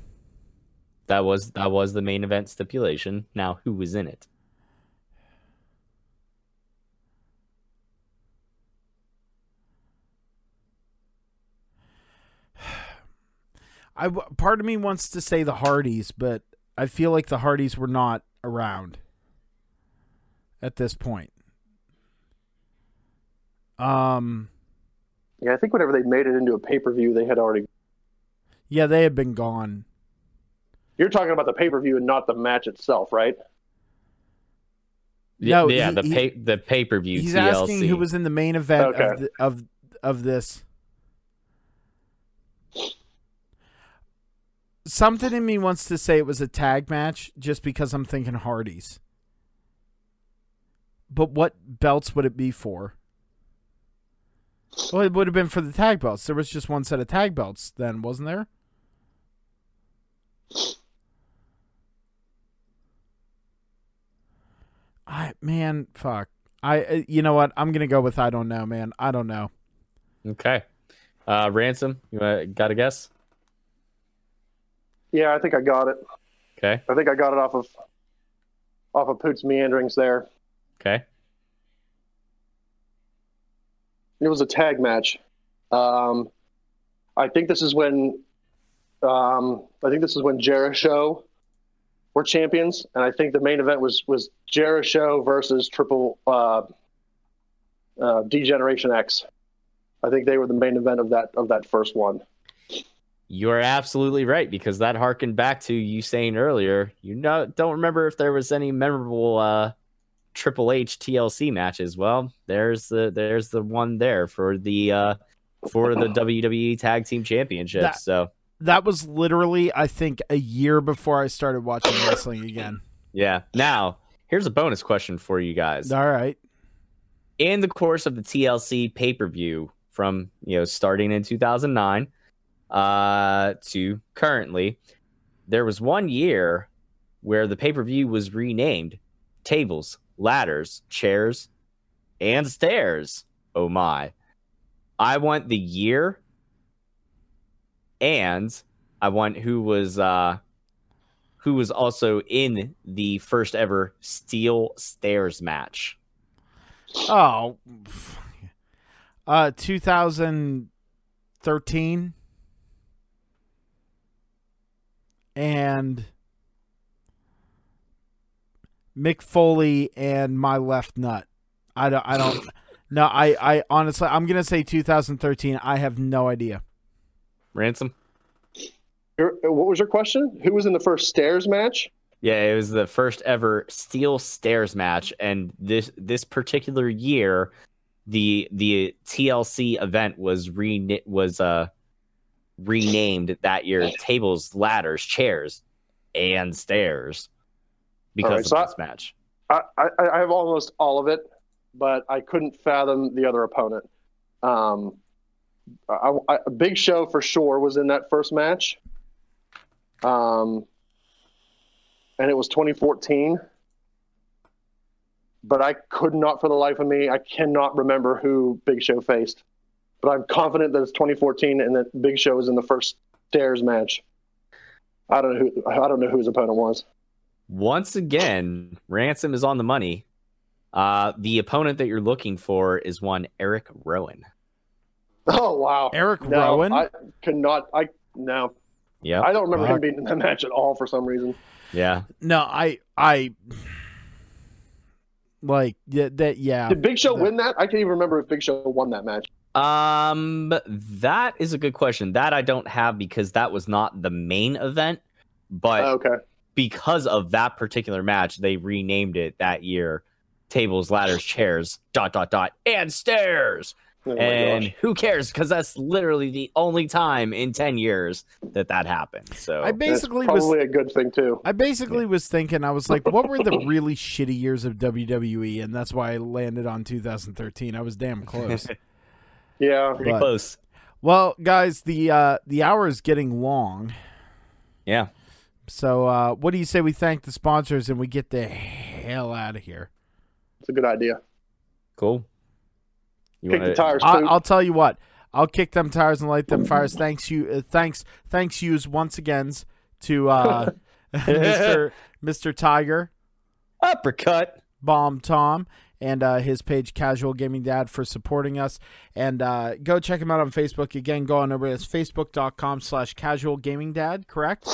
that was that was the main event stipulation. Now, who was in it? I w- part of me wants to say the Hardys, but I feel like the Hardys were not around at this point. Um, Yeah, I think whenever they made it into a pay per view, they had already. yeah, they have been gone. You're talking about the pay per view and not the match itself, right? Yeah, No, yeah, he- the he- pay the pay per view He's TLC. asking who was in the main event of, the, of of this. Something in me wants to say it was a tag match just because I'm thinking Hardys. But what belts would it be for? Well, it would have been for the tag belts. There was just one set of tag belts then, wasn't there? I man, fuck. I uh, you know what? I'm gonna go with I don't know, man. I don't know. Okay. Uh, ransom. You uh, got a guess? Yeah, I think I got it. Okay. I think I got it off of off of Poot's meanderings there. Okay. It was a tag match. Um, I think this is when um, I think this is when Jericho were champions, and I think the main event was was Jericho versus Triple uh, uh, Degeneration X. I think they were the main event of that of that first one. You're absolutely right because that harkened back to you saying earlier. You know, don't remember if there was any memorable uh, Triple H TLC matches. Well, there's the there's the one there for the uh, for the WWE Tag Team Championship. That- so That was literally, I think, a year before I started watching wrestling again. yeah. Now here's a bonus question for you guys. All right. in the course of the TLC pay per view from you know starting in 2009 uh, to currently, there was one year where the pay per view was renamed Tables, Ladders, Chairs, and Stairs. Oh my! I want the year, and I want who was uh, who was also in the first ever Steel Stairs match. Oh, uh, 2013, and Mick Foley and my left nut. I don't. I don't. No, I. I honestly, I'm gonna say 2013. I have no idea. Ransom. Your- What was your question? Who was in the first stairs match? Yeah, it was the first ever steel stairs match, and this this particular year, the the TLC event was re was uh renamed that year. Tables, ladders, chairs, and stairs because Alright, of so I- this match. I, I, I have almost all of it, but I couldn't fathom the other opponent. Um, I, I, a Big Show for sure was in that first match. Um, and it was 2014. But I could not, for the life of me, I cannot remember who Big Show faced. But I'm confident that it's 2014 and that Big Show was in the first stairs match. I don't know who I don't know who his opponent was. Once again, Ransom is on the money. Uh, the opponent that you're looking for is one Eric Rowan. Oh wow, Eric no, Rowan? I could not. I no, Yeah, I don't remember Fuck. him being in that match at all for some reason. yeah. No, I. I. Like yeah, that. Yeah. Did Big Show the- win that? I can't even remember if Big Show won that match. Um, that is a good question. That I don't have because that was not the main event, but Oh, okay, because of that particular match, they renamed it that year. Tables, ladders, chairs, dot dot dot, and stairs. oh and gosh. who cares? Because that's literally the only time in ten years that that happened. So I That's basically probably was. a good thing too. I basically was thinking. I was like, what were the really shitty years of WWE, and that's why I landed on 2013. I was damn close. Yeah, pretty but- close. well, guys, the uh, the hour is getting long. Yeah. So, uh, what do you say we thank the sponsors and we get the hell out of here? it's a good idea. Cool. You Kick the wanna- tires, I, I'll tell you what. I'll kick them tires and light them fires. Thanks you. Uh, thanks. Thanks yous once again to uh, Mr. Mr. Tiger, uppercut. Bomb Tom, and uh, his page Casual Gaming Dad for supporting us. And uh, go check him out on Facebook. Again, go on over. It's facebook.com slash Casual Gaming Dad. Correct.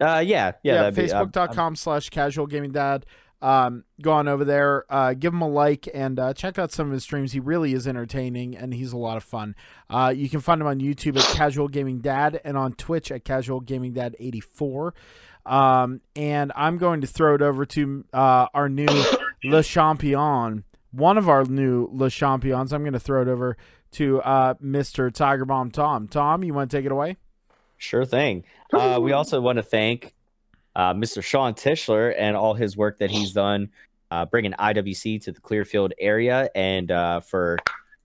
Uh, yeah, yeah. yeah, um, facebook.com slash casual gaming dad um go on over there uh give him a like and uh check out some of his streams he really is entertaining and he's a lot of fun uh you can find him on youtube at casual gaming dad and on twitch at casual gaming dad 84 um and i'm going to throw it over to uh our new le champion one of our new le champions i'm going to throw it over to uh mr tiger bomb tom tom you want to take it away Sure thing. Uh, we also want to thank uh, Mr. Sean Tischler and all his work that he's done, uh, bringing IWC to the Clearfield area, and uh, for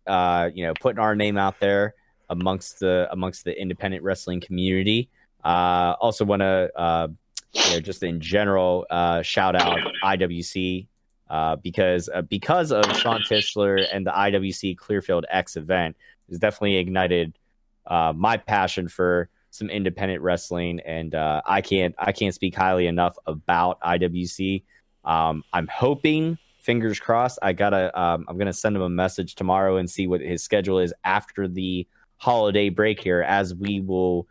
uh, you know putting our name out there amongst the amongst the independent wrestling community. Also want to you know just in general shout out IWC uh, because uh, because of Sean Tischler and the IWC Clearfield X event has definitely ignited uh, my passion for some independent wrestling, and uh, I can't I can't speak highly enough about IWC. Um, I'm hoping, fingers crossed. I gotta um, I'm gonna send him a message tomorrow and see what his schedule is after the holiday break here, as we will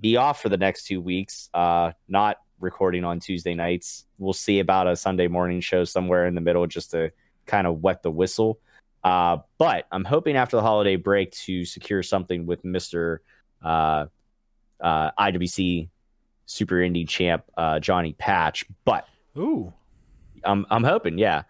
be off for the next two weeks. Uh, not recording on Tuesday nights. We'll see about a Sunday morning show somewhere in the middle, just to kind of wet the whistle. Uh, but I'm hoping after the holiday break to secure something with Mister uh, uh, IWC Super Indie champ uh, Johnny Patch. But ooh I'm I'm hoping, yeah.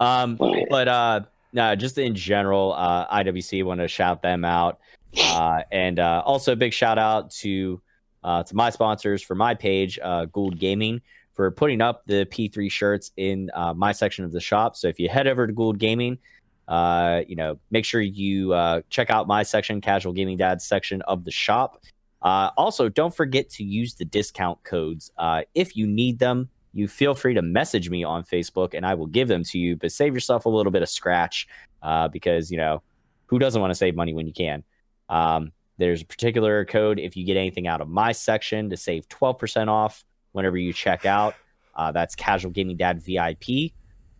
Um, but uh, no, just in general, uh, IWC want to shout them out, uh, and uh, also a big shout out to uh, to my sponsors for my page, uh, Gould Gaming, for putting up the P3 shirts in uh, my section of the shop. So if you head over to Gould Gaming, uh, you know, make sure you uh, check out my section, Casual Gaming Dad section of the shop. Uh, also, don't forget to use the discount codes uh, if you need them. You feel free to message me on Facebook, and I will give them to you. But save yourself a little bit of scratch uh, because you know who doesn't want to save money when you can. Um, there's a particular code if you get anything out of my section to save 12% off whenever you check out. Uh, that's Casual Gaming Dad VIP.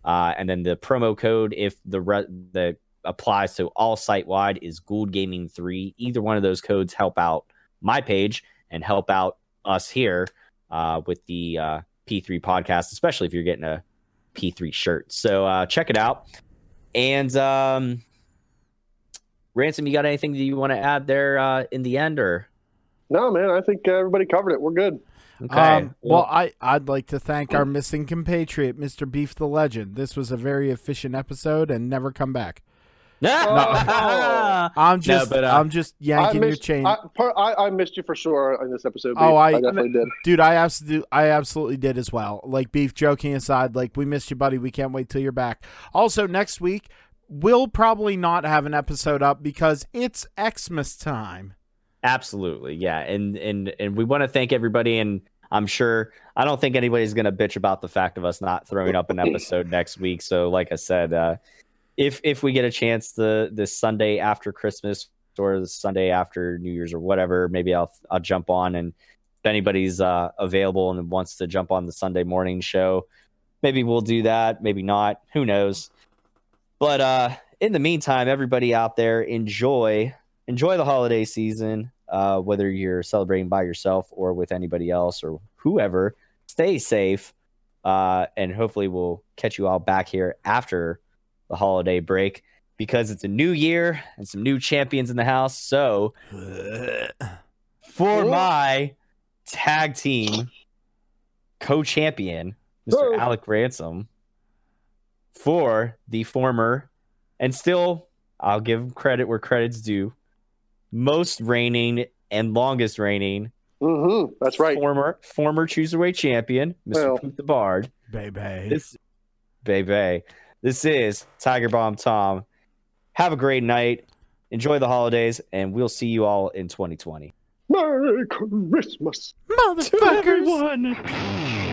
Uh, and then the promo code, if the re- the applies to all site wide, is Gould Gaming Three. Either one of those codes help out my page and help out us here uh, with the uh, P3 podcast, especially if you're getting a P3 shirt. So uh, check it out. And um, Ransom, you got anything that you want to add there uh, in the end, or No, man, I think uh, everybody covered it. We're good. okay? Um, well, I, I'd like to thank our missing compatriot, Mr. Beef the Legend. This was a very efficient episode and never come back. no. I'm just but, uh, I'm just I yanking your chain. I, per, I, I missed you for sure in this episode. Oh, I- I definitely did. Dude, I absolutely I absolutely did as well. Like beef joking aside, like we missed you, buddy. We can't wait till you're back. Also, next week we'll probably not have an episode up because it's Xmas time. Absolutely, yeah, and and and we want to thank everybody, and I'm sure I don't think anybody's gonna bitch about the fact of us not throwing up an episode next week. So, like I said, uh, if if we get a chance the this Sunday after Christmas or the Sunday after New Year's or whatever, maybe I'll I'll jump on, and if anybody's uh, available and wants to jump on the Sunday morning show, maybe we'll do that. Maybe not. Who knows? But uh, in the meantime, everybody out there, enjoy enjoy the holiday season. Uh, whether you're celebrating by yourself or with anybody else or whoever, stay safe. Uh, and hopefully, we'll catch you all back here after the holiday break because it's a new year and some new champions in the house. So, for my tag team co champion, Mr. Alec Ransom, for the former and still, I'll give him credit where credit's due, most reigning and longest reigning hmm That's right. former former cruiserweight champion, Mr. Well. Poop the Bard. Baby. This baby. This is Tiger Bomb Tom. Have a great night. Enjoy the holidays, and we'll see you all in 2020. Merry Christmas. Motherfuckers. everyone.